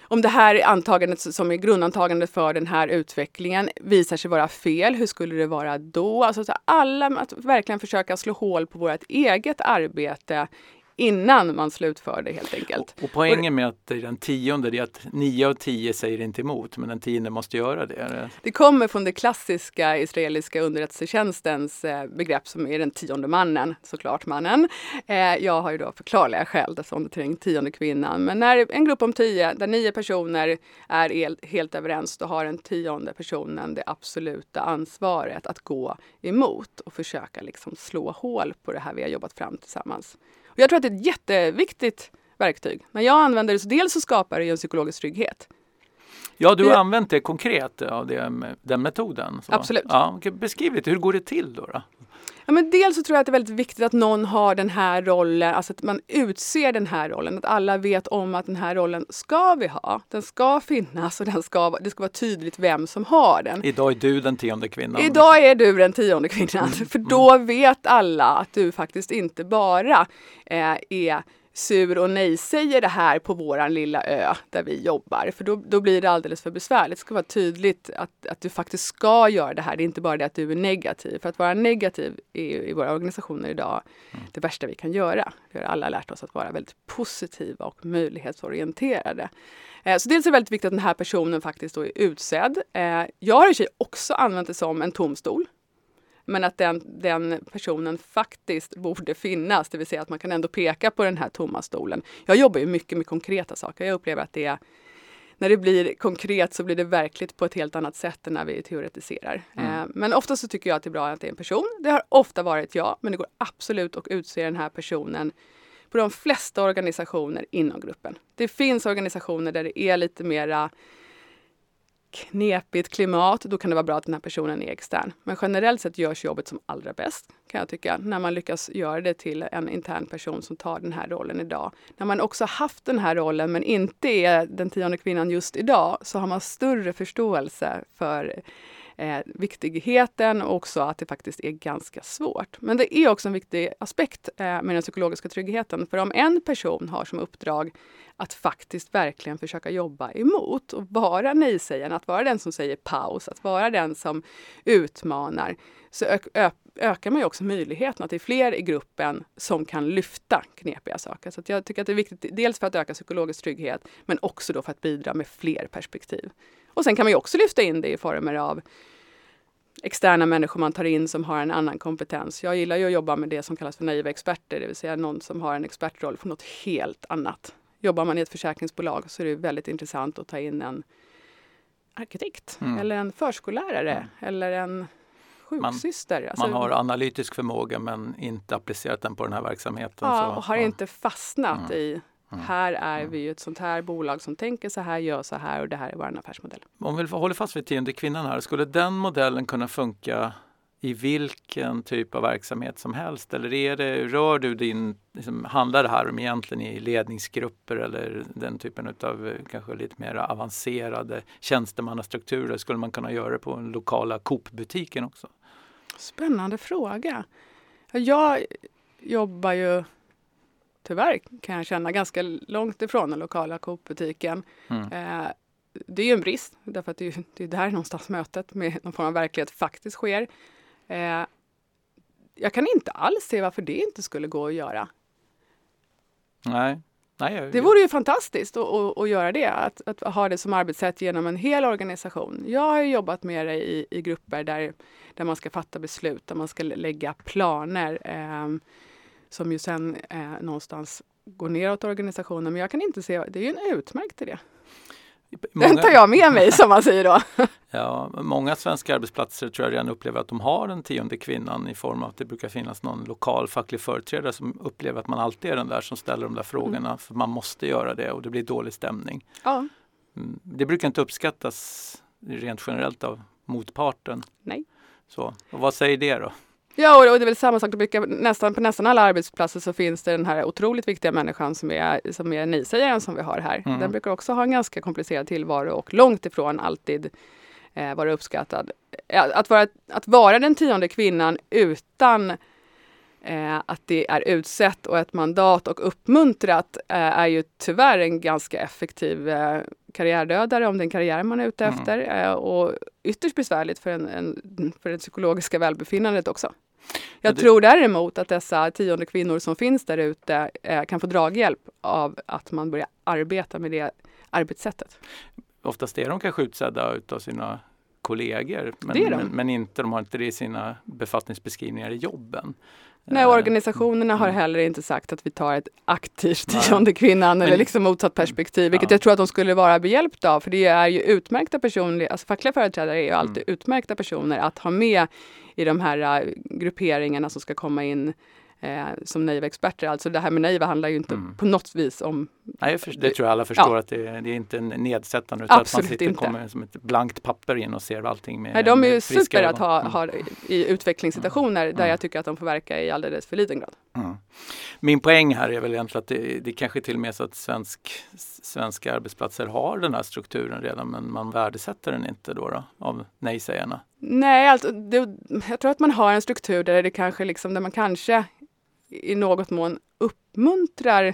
om det här antagandet som är grundantagandet för den här utvecklingen visar sig vara fel, hur skulle det vara då? Alltså alla, att verkligen försöka slå hål på vårt eget arbete innan man slutför det helt enkelt. Och, poängen med att det är den tionde är att nio av tio säger inte emot men den tionde måste göra det. Det kommer från det klassiska israeliska underrättelsetjänstens eh, begrepp som är den tionde mannen, såklart mannen. Eh, jag har ju då förklarliga skäl som till tionde kvinnan. Men när en grupp om tio, där nio personer är helt överens, då har den tionde personen det absoluta ansvaret att gå emot och försöka liksom slå hål på det här vi har jobbat fram tillsammans. Och jag tror att det är ett jätteviktigt verktyg. När jag använder det så dels så skapar det en psykologisk trygghet. Ja, du har Det- använt det konkret, av det, den metoden. Så. Absolut. Ja, beskriv lite, hur går det till då? då? Ja, men dels så tror jag att det är väldigt viktigt att någon har den här rollen, alltså att man utser den här rollen. Att alla vet om att den här rollen ska vi ha. Den ska finnas och den ska, det ska vara tydligt vem som har den. Idag är du den tionde kvinnan. Idag är du den tionde kvinnan, för då vet alla att du faktiskt inte bara eh, är sur och nej säger det här på våran lilla ö där vi jobbar. För då, då blir det alldeles för besvärligt. Det ska vara tydligt att, att du faktiskt ska göra det här. Det är inte bara det att du är negativ. För att vara negativ i, i våra organisationer idag det värsta vi kan göra. Vi har alla lärt oss att vara väldigt positiva och möjlighetsorienterade. Eh, Så dels är det väldigt viktigt att den här personen faktiskt är utsedd. Eh, Jag har i och för sig också använt det som en tom stol. Men att den, den personen faktiskt borde finnas, det vill säga att man kan ändå peka på den här tomma stolen. Jag jobbar ju mycket med konkreta saker. Jag upplever att det är, när det blir konkret så blir det verkligt på ett helt annat sätt än när vi teoretiserar. Eh, Men ofta så tycker jag att det är bra att det är en person. Det har ofta varit jag, men det går absolut att utse den här personen på de flesta organisationer inom gruppen. Det finns organisationer där det är lite mera knepigt klimat, då kan det vara bra att den här personen är extern. Men generellt sett görs jobbet som allra bäst, kan jag tycka, när man lyckas göra det till en intern person som tar den här rollen idag. När man också haft den här rollen men inte är den tionde kvinnan just idag, så har man större förståelse för eh, viktigheten och också att det faktiskt är ganska svårt. Men det är också en viktig aspekt eh, med den psykologiska tryggheten. För om en person har som uppdrag att faktiskt verkligen försöka jobba emot och vara nej-sägaren, att vara den som säger paus, att vara den som utmanar, så ö- ökar man ju också möjligheten att det är fler i gruppen som kan lyfta knepiga saker. Så jag tycker att det är viktigt, dels för att öka psykologisk trygghet, men också då för att bidra med fler perspektiv. Och sen kan man ju också lyfta in det i former av externa människor man tar in som har en annan kompetens. Jag gillar ju att jobba med det som kallas för naiva experter, det vill säga någon som har en expertroll för något helt annat. Jobbar man i ett försäkringsbolag så är det väldigt intressant att ta in en arkitekt Mm. eller en förskollärare eller en sjuksyster. Alltså, Man har analytisk förmåga men inte applicerat den på den här verksamheten. ja, så, och har ja. inte fastnat Mm. i här är vi ju ett sånt här bolag som tänker så här, gör så här och det här är vår affärsmodell. Om vi håller fast vid tionde kvinnan här, skulle den modellen kunna funka i vilken typ av verksamhet som helst? Eller är det, rör du din, liksom, handlar det här om egentligen i ledningsgrupper eller den typen av kanske lite mer avancerade tjänstemannastrukturer? Skulle man kunna göra det på den lokala Coop-butiken också? Spännande fråga. Jag jobbar ju tyvärr kan jag känna ganska långt ifrån den lokala Coop-butiken. Mm. Eh, det är ju en brist därför att det är, det är där någonstans mötet med någon form av verklighet faktiskt sker. Eh, jag kan inte alls se varför det inte skulle gå att göra. Nej. Nej, jag, Det vore ju fantastiskt att, göra det, att, att ha det som arbetssätt genom en hel organisation. Jag har jobbat med det i, i grupper där, där man ska fatta beslut, där man ska lä- lägga planer eh, som ju sen eh, någonstans går neråt organisationen. Men jag kan inte se, det är ju en utmärkt idé. Den tar jag med mig som man säger då. Ja, många svenska arbetsplatser tror jag redan upplever att de har den tionde kvinnan i form av att det brukar finnas någon lokal facklig företrädare som upplever att man alltid är den där som ställer de där frågorna för man måste göra det och det blir dålig stämning. Ja, Mm, Det brukar inte uppskattas rent generellt av motparten. Nej. Så, och vad säger det då? Ja, och och det är väl samma sak. Det brukar, nästan, på nästan alla arbetsplatser så finns det den här otroligt viktiga människan som är, som är nej-sägaren som vi har här. Mm. Den brukar också ha en ganska komplicerad tillvaro och långt ifrån alltid eh, vara uppskattad. Att vara, att vara den tionde kvinnan utan eh, att det är utsett och ett mandat och uppmuntrat eh, är ju tyvärr en ganska effektiv eh, karriärdödare om det är en karriär man är ute Mm. efter. Eh, och ytterst besvärligt för, en, en, för det psykologiska välbefinnandet också. Jag Ja, det- tror däremot att dessa tionde kvinnor som finns där ute eh, kan få draghjälp av att man börjar arbeta med det arbetssättet. Oftast är de kanske utsedda utav sina kollegor men, men, men inte, de har inte det i sina befattningsbeskrivningar i jobben. Nej, Eh, organisationerna har mm. heller inte sagt att vi tar ett aktivt tionde kvinnan eller liksom motsatt perspektiv, vilket Ja. jag tror att de skulle vara behjälpta av. För det är ju utmärkta personer, alltså fackliga företrädare är ju alltid Mm. utmärkta personer att ha med i de här eh, grupperingarna som ska komma in eh, som NAIVA-experter. Alltså det här med NAIVA handlar ju inte Mm. på något vis om Nej, för, det tror jag alla förstår Ja. att det, det är inte en nedsättande utan Absolut att man sitter inte. kommer som ett blankt papper in och ser allting med Nej, de är ju super att ögon. ha, Mm. ha i utvecklingssituationer där Mm. jag tycker att de får verka i alldeles för liten grad. Mm. Min poäng här är väl egentligen att det, det kanske till och med är så att svensk, svenska arbetsplatser har den här strukturen redan men man värdesätter den inte då, då av nej-sägarna. Nej, alltså, det, jag tror att man har en struktur där det kanske liksom, där man kanske i något mån uppmuntrar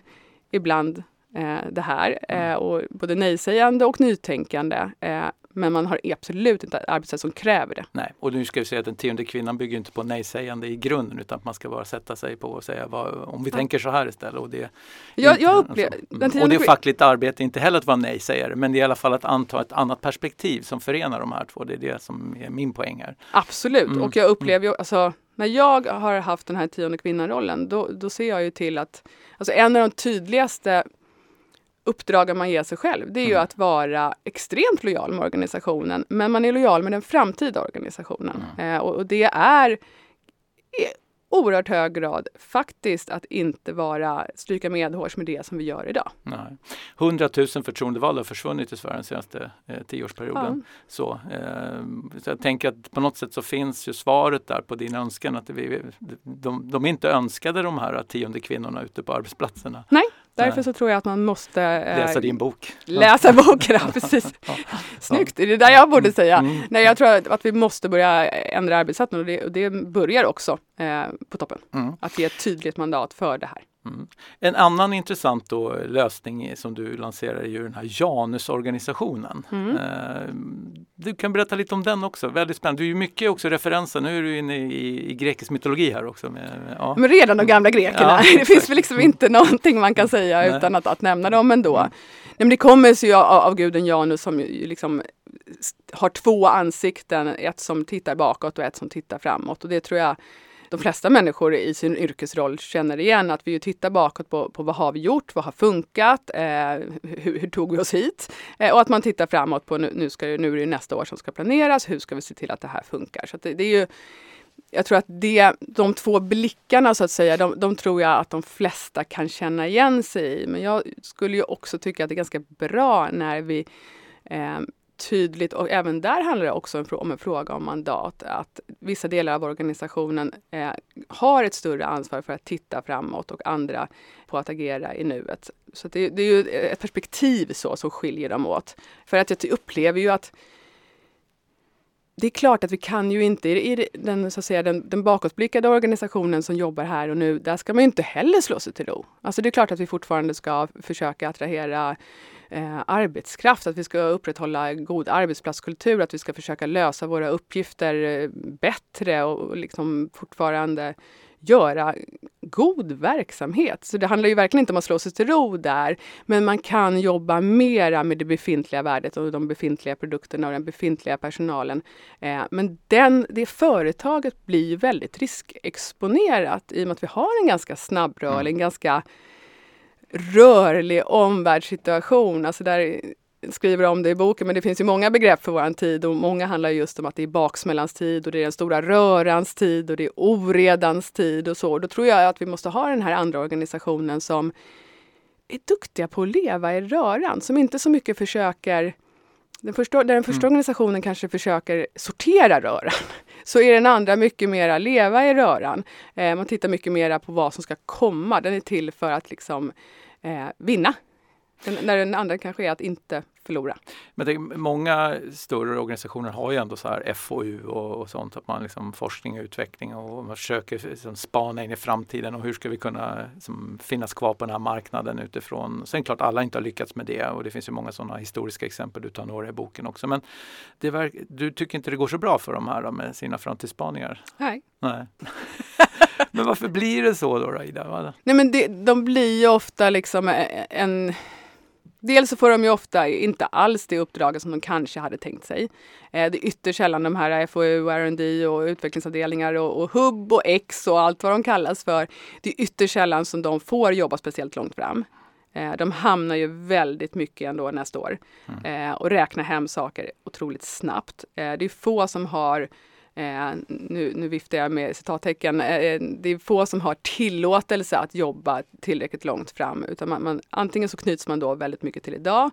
ibland eh, det här. Eh, och både nej-sägande och nytänkande. Eh, men man har absolut inte ett arbetssätt som kräver det. Nej, och nu ska vi säga att den tionde kvinnan bygger inte på nej-sägande i grunden utan att man ska bara sätta sig på och säga vad, om vi tänker så här istället. Och det, Jag, inte- jag upplever... alltså, mm. och det är fackligt arbete, inte heller att vara nej-sägare men det är i alla fall att anta ett annat perspektiv som förenar de här två. Det är det som är min poäng här. Absolut, Mm, och jag upplever ju, alltså, när jag har haft den här tionde kvinnan-rollen, då, då ser jag ju till att, alltså en av de tydligaste uppdragen man ger sig själv, det är ju Mm. att vara extremt lojal med organisationen, men man är lojal med den framtida organisationen. Mm. Eh, och, och det är oerhört hög grad faktiskt att inte vara stryka medhårs med det som vi gör idag. Nej. 100 000 förtroendevalda har försvunnit i Sverige den senaste eh, tioårsperioden. Ja. Så, eh, så jag tänker att på något sätt så finns ju svaret där på din önskan att vi, de, de är inte önskade de här tionde kvinnorna ute på arbetsplatserna. Därför så tror jag att man måste eh, Läsa din bok. läsa boken. Ja, precis. Snyggt, det är det där jag borde säga. Mm. Nej, jag tror att, att vi måste börja ändra arbetssätten och det, och det börjar också eh, på toppen. Mm. Att ge ett tydligt mandat för det här. Mm. En annan intressant då, lösning som du lanserar är ju den här Janusorganisationen. Mm. Eh, du kan berätta lite om den också, väldigt spännande. Du är ju mycket också referenser, nu är du inne i, i grekisk mytologi här också. Med, ja. Men redan de gamla grekerna, Ja, det finns väl liksom inte någonting man kan säga Nej. utan att, att nämna dem ändå. Mm. Nej, men det kommer sig ju av, av guden Janus som liksom har två ansikten, ett som tittar bakåt och ett som tittar framåt. Och det tror jag de flesta människor i sin yrkesroll känner igen, att vi ju tittar bakåt på, på vad har vi gjort, vad har funkat, eh, hur, hur tog vi oss hit? Eh, och att man tittar framåt på nu, nu, ska, nu är det nästa år som ska planeras, hur ska vi se till att det här funkar? Så att det, det är ju jag tror att det, de två blickarna så att säga, de, de tror jag att de flesta kan känna igen sig i. Men jag skulle ju också tycka att det är ganska bra när vi eh, tydligt, och även där handlar det också om, en fråga om mandat, att vissa delar av organisationen eh, har ett större ansvar för att titta framåt och andra på att agera i nuet. Så att det, det är ju ett perspektiv så som skiljer dem åt. För att jag upplever ju att det är klart att vi kan ju inte, i i den, så att säga, den, den bakåtblickade organisationen som jobbar här och nu, där ska man ju inte heller slå sig till ro. Alltså det är klart att vi fortfarande ska försöka attrahera eh, arbetskraft, att vi ska upprätthålla god arbetsplatskultur, att vi ska försöka lösa våra uppgifter eh, bättre och, liksom fortfarande göra god verksamhet. Så det handlar ju verkligen inte om att slå sig till ro där, men man kan jobba mera med det befintliga värdet och de befintliga produkterna och den befintliga personalen. Eh, men den, det företaget blir väldigt riskexponerat i och med att vi har en ganska snabbrörlig, en ganska rörlig omvärldssituation. Alltså där skriver om det i boken, men det finns ju många begrepp för vår tid och många handlar just om att det är baksmällans tid och det är den stora rörans tid och det är oredans tid och så. Då tror jag att vi måste ha den här andra organisationen som är duktiga på att leva i röran, som inte så mycket försöker den första, där den första organisationen kanske försöker sortera röran, så är den andra mycket mera leva i röran. Eh, man tittar mycket mera på vad som ska komma. Den är till för att liksom eh, vinna. Den, när den andra kanske är att inte förlora. Men tänker, många större organisationer har ju ändå så här FoU och, och sånt, att man liksom forskning och utveckling och man försöker liksom spana in i framtiden och hur ska vi kunna liksom, finnas kvar på den här marknaden utifrån. Sen klart alla inte har lyckats med det och det finns ju många sådana historiska exempel, du tar några i boken också. Men det verk, du tycker inte det går så bra för de här då, med sina framtidsspaningar? Nej. Nej. Men varför blir det så då, då Ida? Nej men det, de blir ju ofta liksom en... Dels så får de ju ofta inte alls det uppdraget som de kanske hade tänkt sig. Eh, det är ytterst sällan de här FoU, R&D och utvecklingsavdelningar och, och hubb och X och allt vad de kallas för. Det är ytterst sällan som de får jobba speciellt långt fram. Eh, de hamnar ju väldigt mycket ändå nästa år eh, och räknar hem saker otroligt snabbt. Eh, det är få som har Eh, nu, nu viftar jag med citattecken. Eh, eh, det är få som har tillåtelse att jobba tillräckligt långt fram. Utan man, man, antingen så knyts man då väldigt mycket till idag.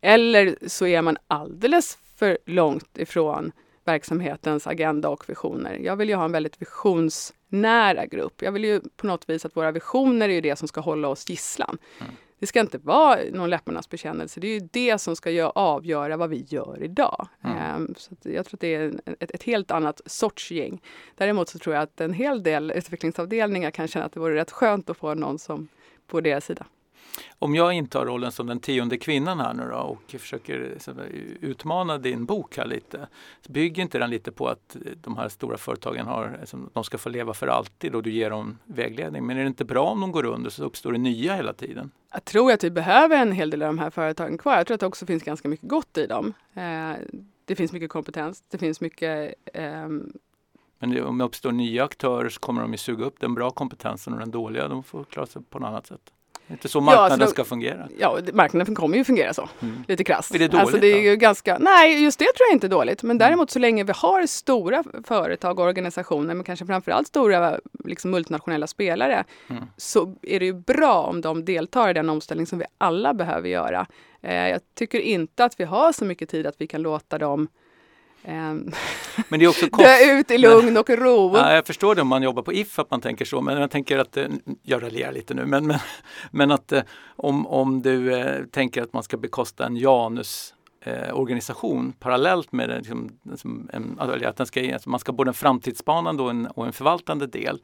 Eller så är man alldeles för långt ifrån verksamhetens agenda och visioner. Jag vill ju ha en väldigt visionsnära grupp. Jag vill ju på något vis att våra visioner är det som ska hålla oss gisslan. Mm. Det ska inte vara någon läpparnas bekännelse. Det är ju det som ska gör, avgöra vad vi gör idag. Mm. Um, så jag tror att det är ett, ett, helt annat sorts gäng. Däremot så tror jag att en hel del utvecklingsavdelningar kan känna att det vore rätt skönt att få någon som på deras sida. Om jag intar rollen som den tionde kvinnan här nu då och försöker utmana din bok här lite. Så bygger inte den lite på att de här stora företagen har, de ska få leva för alltid och du ger dem vägledning. Men är det inte bra om de går under så uppstår det nya hela tiden? Jag tror att vi behöver en hel del av de här företagen kvar. Jag tror att det också finns ganska mycket gott i dem. Eh, det finns mycket kompetens, det finns mycket ehm, men om det uppstår nya aktörer så kommer de ju suga upp den bra kompetensen och den dåliga, de får klara sig på något annat sätt. Det är inte så marknaden ja, då, ska fungera. Ja, marknaden kommer ju fungera så. Mm. Lite krasst. Är det dåligt? Alltså, det är ju ganska, nej, just det tror jag inte är dåligt. Men mm. däremot så länge vi har stora företag och organisationer, men kanske framförallt stora liksom, multinationella spelare, mm. så är det ju bra om de deltar i den omställning som vi alla behöver göra. Eh, jag tycker inte att vi har så mycket tid att vi kan låta dem men det är också kost... Dö ut i lugn och ro. Ja, jag förstår det om man jobbar på If att man tänker så, men jag tänker att, eh, jag raljerar lite nu, men, men, men att eh, om, om du eh, tänker att man ska bekosta en Janus organisation parallellt med den, liksom, en, att den ska, man ska både en framtidsspanande och en, och en förvaltande del.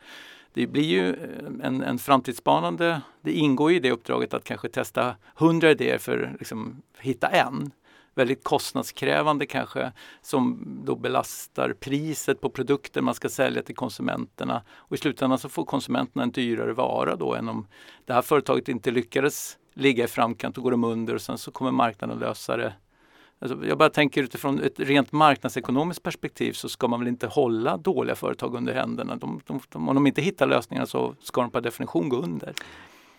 Det blir ju en, en framtidsspanande, det ingår i det uppdraget att kanske testa hundra idéer för att liksom, hitta en väldigt kostnadskrävande kanske som då belastar priset på produkter man ska sälja till konsumenterna. Och I slutändan så får konsumenterna en dyrare vara då än om det här företaget inte lyckades ligga i framkant och går de under och sen så kommer marknaden lösa det. Alltså jag bara tänker utifrån ett rent marknadsekonomiskt perspektiv så ska man väl inte hålla dåliga företag under händerna. De, de, de, om de inte hittar lösningar så ska de per definition gå under.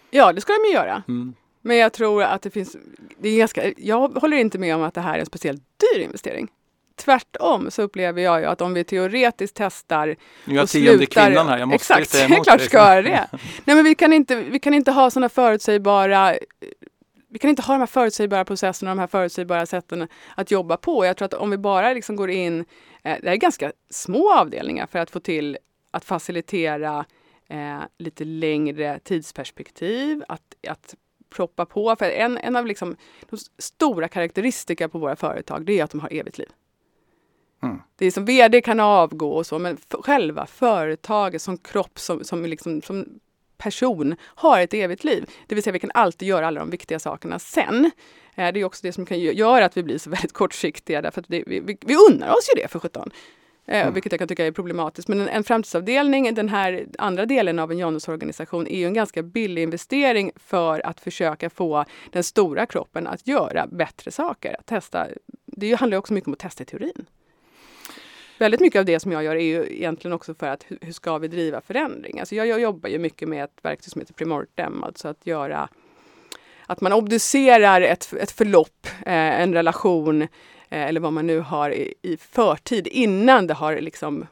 Ja, det ska de ju göra. Mm. Men jag tror att det finns, det är ganska, jag håller inte med om att det här är en speciellt dyr investering. Tvärtom så upplever jag ju att om vi teoretiskt testar Nu är jag tionde kvinnan här, jag måste exakt, säga emot klart ska göra det. Nej men vi kan inte, vi kan inte ha sådana förutsägbara vi kan inte ha de här förutsägbara processerna och de här förutsägbara sätten att jobba på. Jag tror att om vi bara liksom går in, eh, det är ganska små avdelningar för att få till att facilitera eh, lite längre tidsperspektiv, att, att proppa på. För en, en av liksom de stora karaktäristika på våra företag det är att de har evigt liv. Mm. Det är som vd kan avgå och så, men själva företaget som kropp, som, som, liksom, som person har ett evigt liv. Det vill säga vi kan alltid göra alla de viktiga sakerna sen. Eh, det är också det som kan göra att vi blir så väldigt kortsiktiga därför att det, vi, vi, vi unnar oss ju det för sjutton. Eh, mm. Vilket jag kan tycka är problematiskt. Men en, en framtidsavdelning, den här andra delen av en Janusorganisation, är ju en ganska billig investering för att försöka få den stora kroppen att göra bättre saker. Att testa. Det handlar också mycket om att testa i teorin. Väldigt mycket av det som jag gör är ju egentligen också för att hur ska vi driva förändring? Alltså jag, jag jobbar ju mycket med ett verktyg som heter Primortem, alltså att göra att man obducerar ett, ett förlopp, eh, en relation, eller vad man nu har i, i förtid innan det har liksom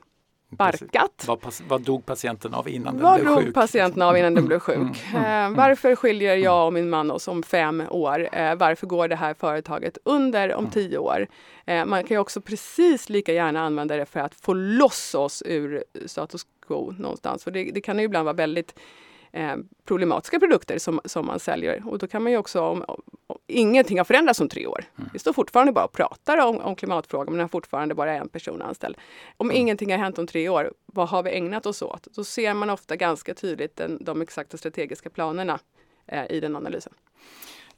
barkat. Vad, vad dog patienten av innan vad den blev sjuk? Vad dog patienten av innan den blev sjuk? Mm, mm, mm, varför skiljer jag och min man oss om fem år? Eh, varför går det här företaget under om tio år? Eh, man kan ju också precis lika gärna använda det för att få loss oss ur status quo någonstans. För det, det kan ju ibland vara väldigt eh, problematiska produkter som, som man säljer. Och då kan man ju också, om, om ingenting har förändrats om tre år. Mm. Vi står fortfarande bara och pratar om, om klimatfrågan men har fortfarande bara en person anställd. Om mm. ingenting har hänt om tre år, vad har vi ägnat oss åt? Då ser man ofta ganska tydligt den, de exakta strategiska planerna eh, i den analysen.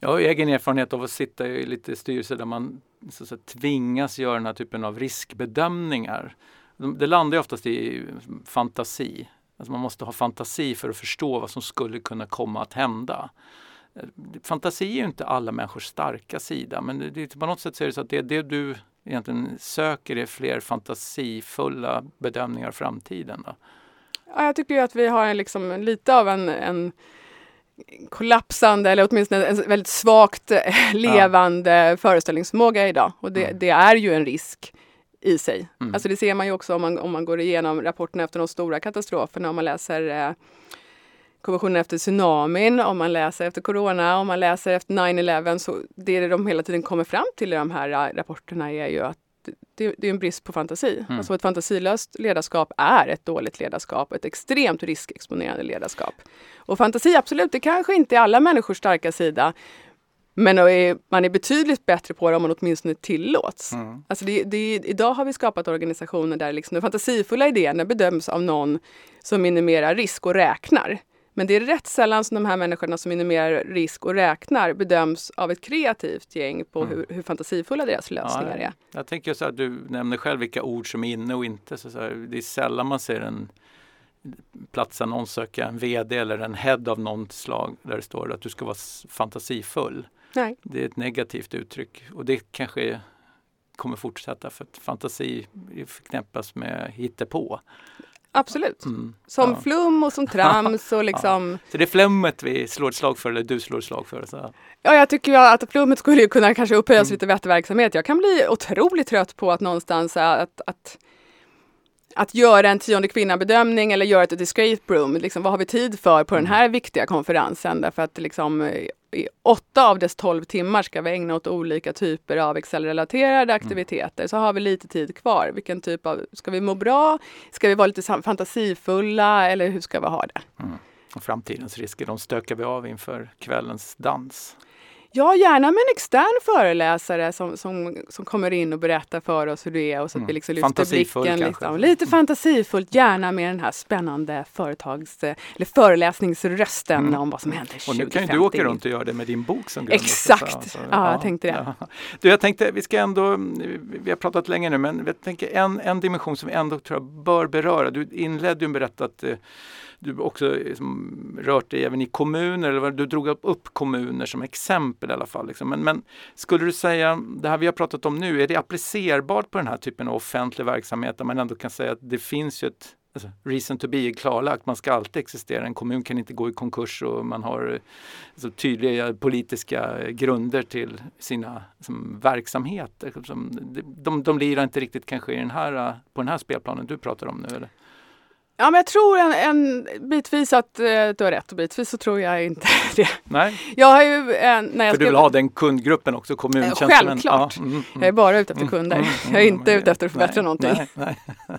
Jag har egen erfarenhet av att sitta i lite styrelser där man så säga, tvingas göra den här typen av riskbedömningar. Det landar oftast i fantasi. Alltså man måste ha fantasi för att förstå vad som skulle kunna komma att hända. Fantasi är ju inte alla människors starka sida men det, på något sätt så är det så att det, det du egentligen söker är fler fantasifulla bedömningar av framtiden. Då. Ja, jag tycker att vi har liksom lite av en, en kollapsande eller åtminstone en väldigt svagt levande ja. föreställningsförmåga idag. Och det, mm. det, är ju en risk i sig. Mm. Alltså det ser man ju också om man, om man går igenom rapporterna efter de stora katastroferna, om man läser eh, konventionen efter tsunamin, om man läser efter corona, om man läser efter 9-11, så det de hela tiden kommer fram till i de här äh, rapporterna är ju att det, det är en brist på fantasi. Mm. Alltså ett fantasilöst ledarskap är ett dåligt ledarskap, ett extremt riskexponerande ledarskap. Och fantasi, absolut, det kanske inte är alla människors starka sida. Men man är betydligt bättre på det om man åtminstone tillåts. Mm. Alltså det, det, idag har vi skapat organisationer där liksom de fantasifulla idéerna bedöms av någon som minimerar risk och räknar. Men det är rätt sällan som de här människorna som minimerar risk och räknar bedöms av ett kreativt gäng på mm. hur, hur, fantasifulla deras lösningar ja, är. Jag tänker så att du nämner själv vilka ord som är inne och inte. Så, så här, det är sällan man ser en platsannons söka en VD eller en head av något slag där det står att du ska vara fantasifull. Nej. Det är ett negativt uttryck och det kanske kommer fortsätta för att fantasi förknippas med hittepå. Absolut. Mm. Som ja. flum och som trams och liksom. Ja. Så det är flummet vi slår ett slag för eller du slår ett slag för? Så. Ja, jag tycker ju att flummet skulle kunna kanske upphöjas mm. lite bättre verksamhet. Jag kan bli otroligt trött på att någonstans att, att att göra en tionde kvinna-bedömning eller göra ett escape room. Liksom, vad har vi tid för på den mm. här viktiga konferensen? Därför att liksom, i åtta av dess tolv timmar ska vi ägna åt olika typer av Excel-relaterade mm. aktiviteter. Mm. Så har vi lite tid kvar. Vilken typ av, ska vi må bra? Ska vi vara lite fantasifulla eller hur ska vi ha det? Mm. Och framtidens risker, de stökar vi av inför kvällens dans. Ja, gärna med en extern föreläsare som, som, som kommer in och berättar för oss hur det är och så att mm. vi liksom lyfter blicken. Liksom. Lite fantasifullt, gärna med den här spännande företags eller föreläsningsrösten mm. om vad som händer 2050. Och nu kan ju du åka runt och göra det med din bok som grund. Exakt! Så, ja, jag tänkte det. Ja. Du, jag tänkte, vi ska ändå, vi har pratat länge nu, men jag tänker en, en dimension som vi ändå tror jag bör beröra. Du inledde ju med att eh, du också liksom, rört dig även i kommuner, eller du drog upp kommuner som exempel i alla fall. Liksom. Men, men, skulle du säga, det här vi har pratat om nu, är det applicerbart på den här typen av offentlig verksamhet där man ändå kan säga att det finns ju ett alltså, reason to be är klarlagt, man ska alltid existera. En kommun kan inte gå i konkurs och man har eh, alltså, tydliga eh, politiska grunder till sina som, verksamheter. Som, liksom. de, de lirar inte riktigt kanske i den här, på den här spelplanen du pratar om nu eller? Ja, men jag tror en, en bitvis att eh, du har rätt och bitvis så tror jag inte det. Nej. Jag har ju, eh, när jag För du vill ha den kundgruppen också, kommuntjänstemän? Självklart. Ja, mm, mm, jag är bara ute efter mm, kunder. Mm, jag är inte ute efter att förbättra nej, någonting. Nej, nej.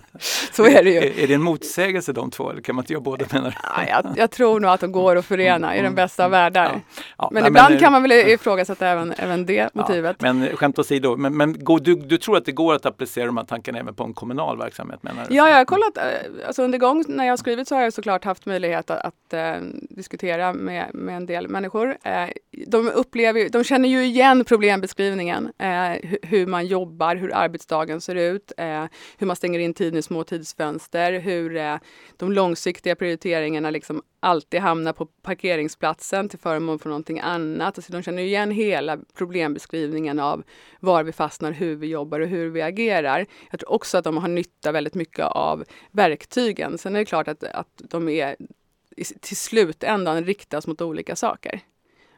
så är det ju. Är, är, det en motsägelse de två eller kan man inte göra båda menar ja, jag, jag, tror nog att de går att förena i den bästa av världar. Ja. men nej, ibland men, kan man väl ifrågasätta även, även det motivet. men skämt åsido, men, men du, du tror att det går att applicera de här tankarna även på en kommunal verksamhet? Menar du? Ja, jag har kollat, eh, alltså under gång när jag har skrivit så har jag såklart haft möjlighet att, att eh, diskutera med, med en del människor. Eh, de, upplever, de känner ju igen problembeskrivningen, eh, hur man jobbar, hur arbetsdagen ser ut, eh, hur man stänger in tiden i små tidsfönster, hur eh, de långsiktiga prioriteringarna liksom alltid hamnar på parkeringsplatsen till förmån för någonting annat. Alltså de känner igen hela problembeskrivningen av var vi fastnar, hur vi jobbar och hur vi agerar. Jag tror också att de har nytta väldigt mycket av verktygen. Sen är det klart att, att de är till slutändan riktas mot olika saker.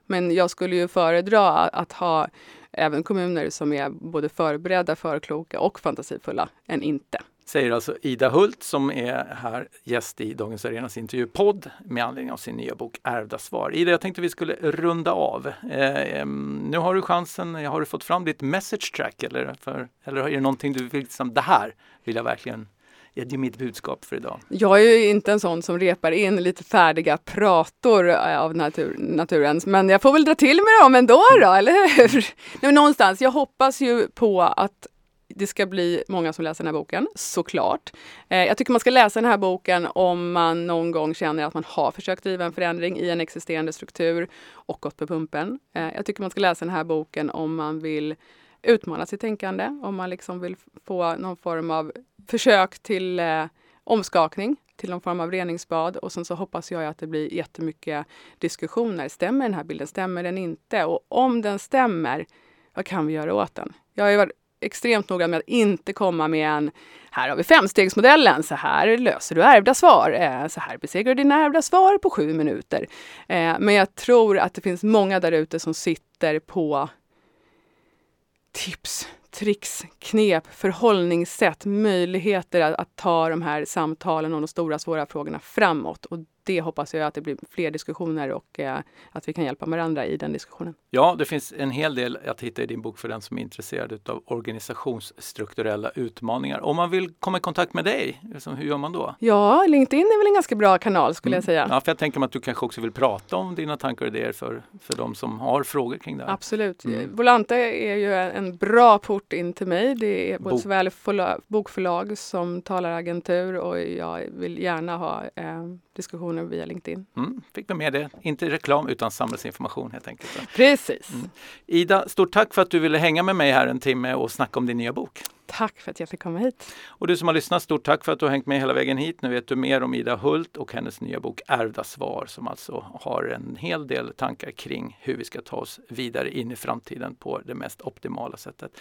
Men jag skulle ju föredra att ha även kommuner som är både förberedda, förkloka och fantasifulla än inte. Säger alltså Ida Hult som är här gäst i Dagens Arenas intervjupodd med anledning av sin nya bok Ärvda svar. Ida, jag tänkte vi skulle runda av. Eh, nu har du chansen, har du fått fram ditt message track eller, för, eller är det någonting du vill, liksom, det här vill jag verkligen det är mitt budskap för idag. Jag är ju inte en sån som repar in lite färdiga prator av natur, naturens, men jag får väl dra till med dem ändå då, mm. eller hur? Nej, någonstans, jag hoppas ju på att det ska bli många som läser den här boken, såklart. Eh, jag tycker man ska läsa den här boken om man någon gång känner att man har försökt driva en förändring i en existerande struktur och gått på pumpen. Eh, jag tycker man ska läsa den här boken om man vill utmana sitt tänkande, om man liksom vill få någon form av försök till eh, omskakning till någon form av reningsbad och sen så hoppas jag att det blir jättemycket diskussioner. Stämmer den här bilden? Stämmer den inte? Och om den stämmer, vad kan vi göra åt den? Jag har varit extremt noga med att inte komma med en här har vi femstegsmodellen, så här löser du ärvda svar, eh, så här besegrar du dina ärvda svar på sju minuter. Eh, men jag tror att det finns många där ute som sitter på tips tricks, knep, förhållningssätt, möjligheter att, att, ta de här samtalen om de stora svåra frågorna framåt. Och det hoppas jag att det blir fler diskussioner och eh, att vi kan hjälpa varandra i den diskussionen. Ja, det finns en hel del att hitta i din bok för den som är intresserad av organisationsstrukturella utmaningar. Om man vill komma i kontakt med dig, liksom, hur gör man då? Ja, LinkedIn är väl en ganska bra kanal skulle mm. jag säga. Ja, för jag tänker mig att du kanske också vill prata om dina tankar och idéer för, för de som har frågor kring det här. Absolut. Mm. Volante är ju en bra port in till mig. Det är både Bok. såväl bokförlag som talaragentur och jag vill gärna ha eh, diskussioner via LinkedIn. Mm, fick vi med det. Inte reklam utan samhällsinformation helt enkelt. Precis. Mm. Ida, stort tack för att du ville hänga med mig här en timme och snacka om din nya bok. Tack för att jag fick komma hit. Och du som har lyssnat, stort tack för att du har hängt med hela vägen hit. Nu vet du mer om Ida Hult och hennes nya bok Ärvda svar som alltså har en hel del tankar kring hur vi ska ta oss vidare in i framtiden på det mest optimala sättet.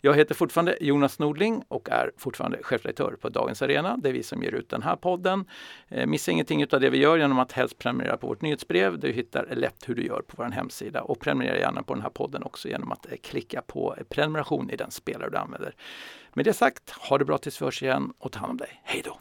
Jag heter fortfarande Jonas Nordling och är fortfarande chefredaktör på Dagens Arena. Det är vi som ger ut den här podden. Eh, missa ingenting av det vi gör genom att helst prenumerera på vårt nyhetsbrev. Du hittar lätt hur du gör på vår hemsida och prenumerera gärna på den här podden också genom att eh, klicka på prenumeration i den spelare du använder. Med det sagt, ha det bra tills vi hörs igen och ta hand om dig. Hej då!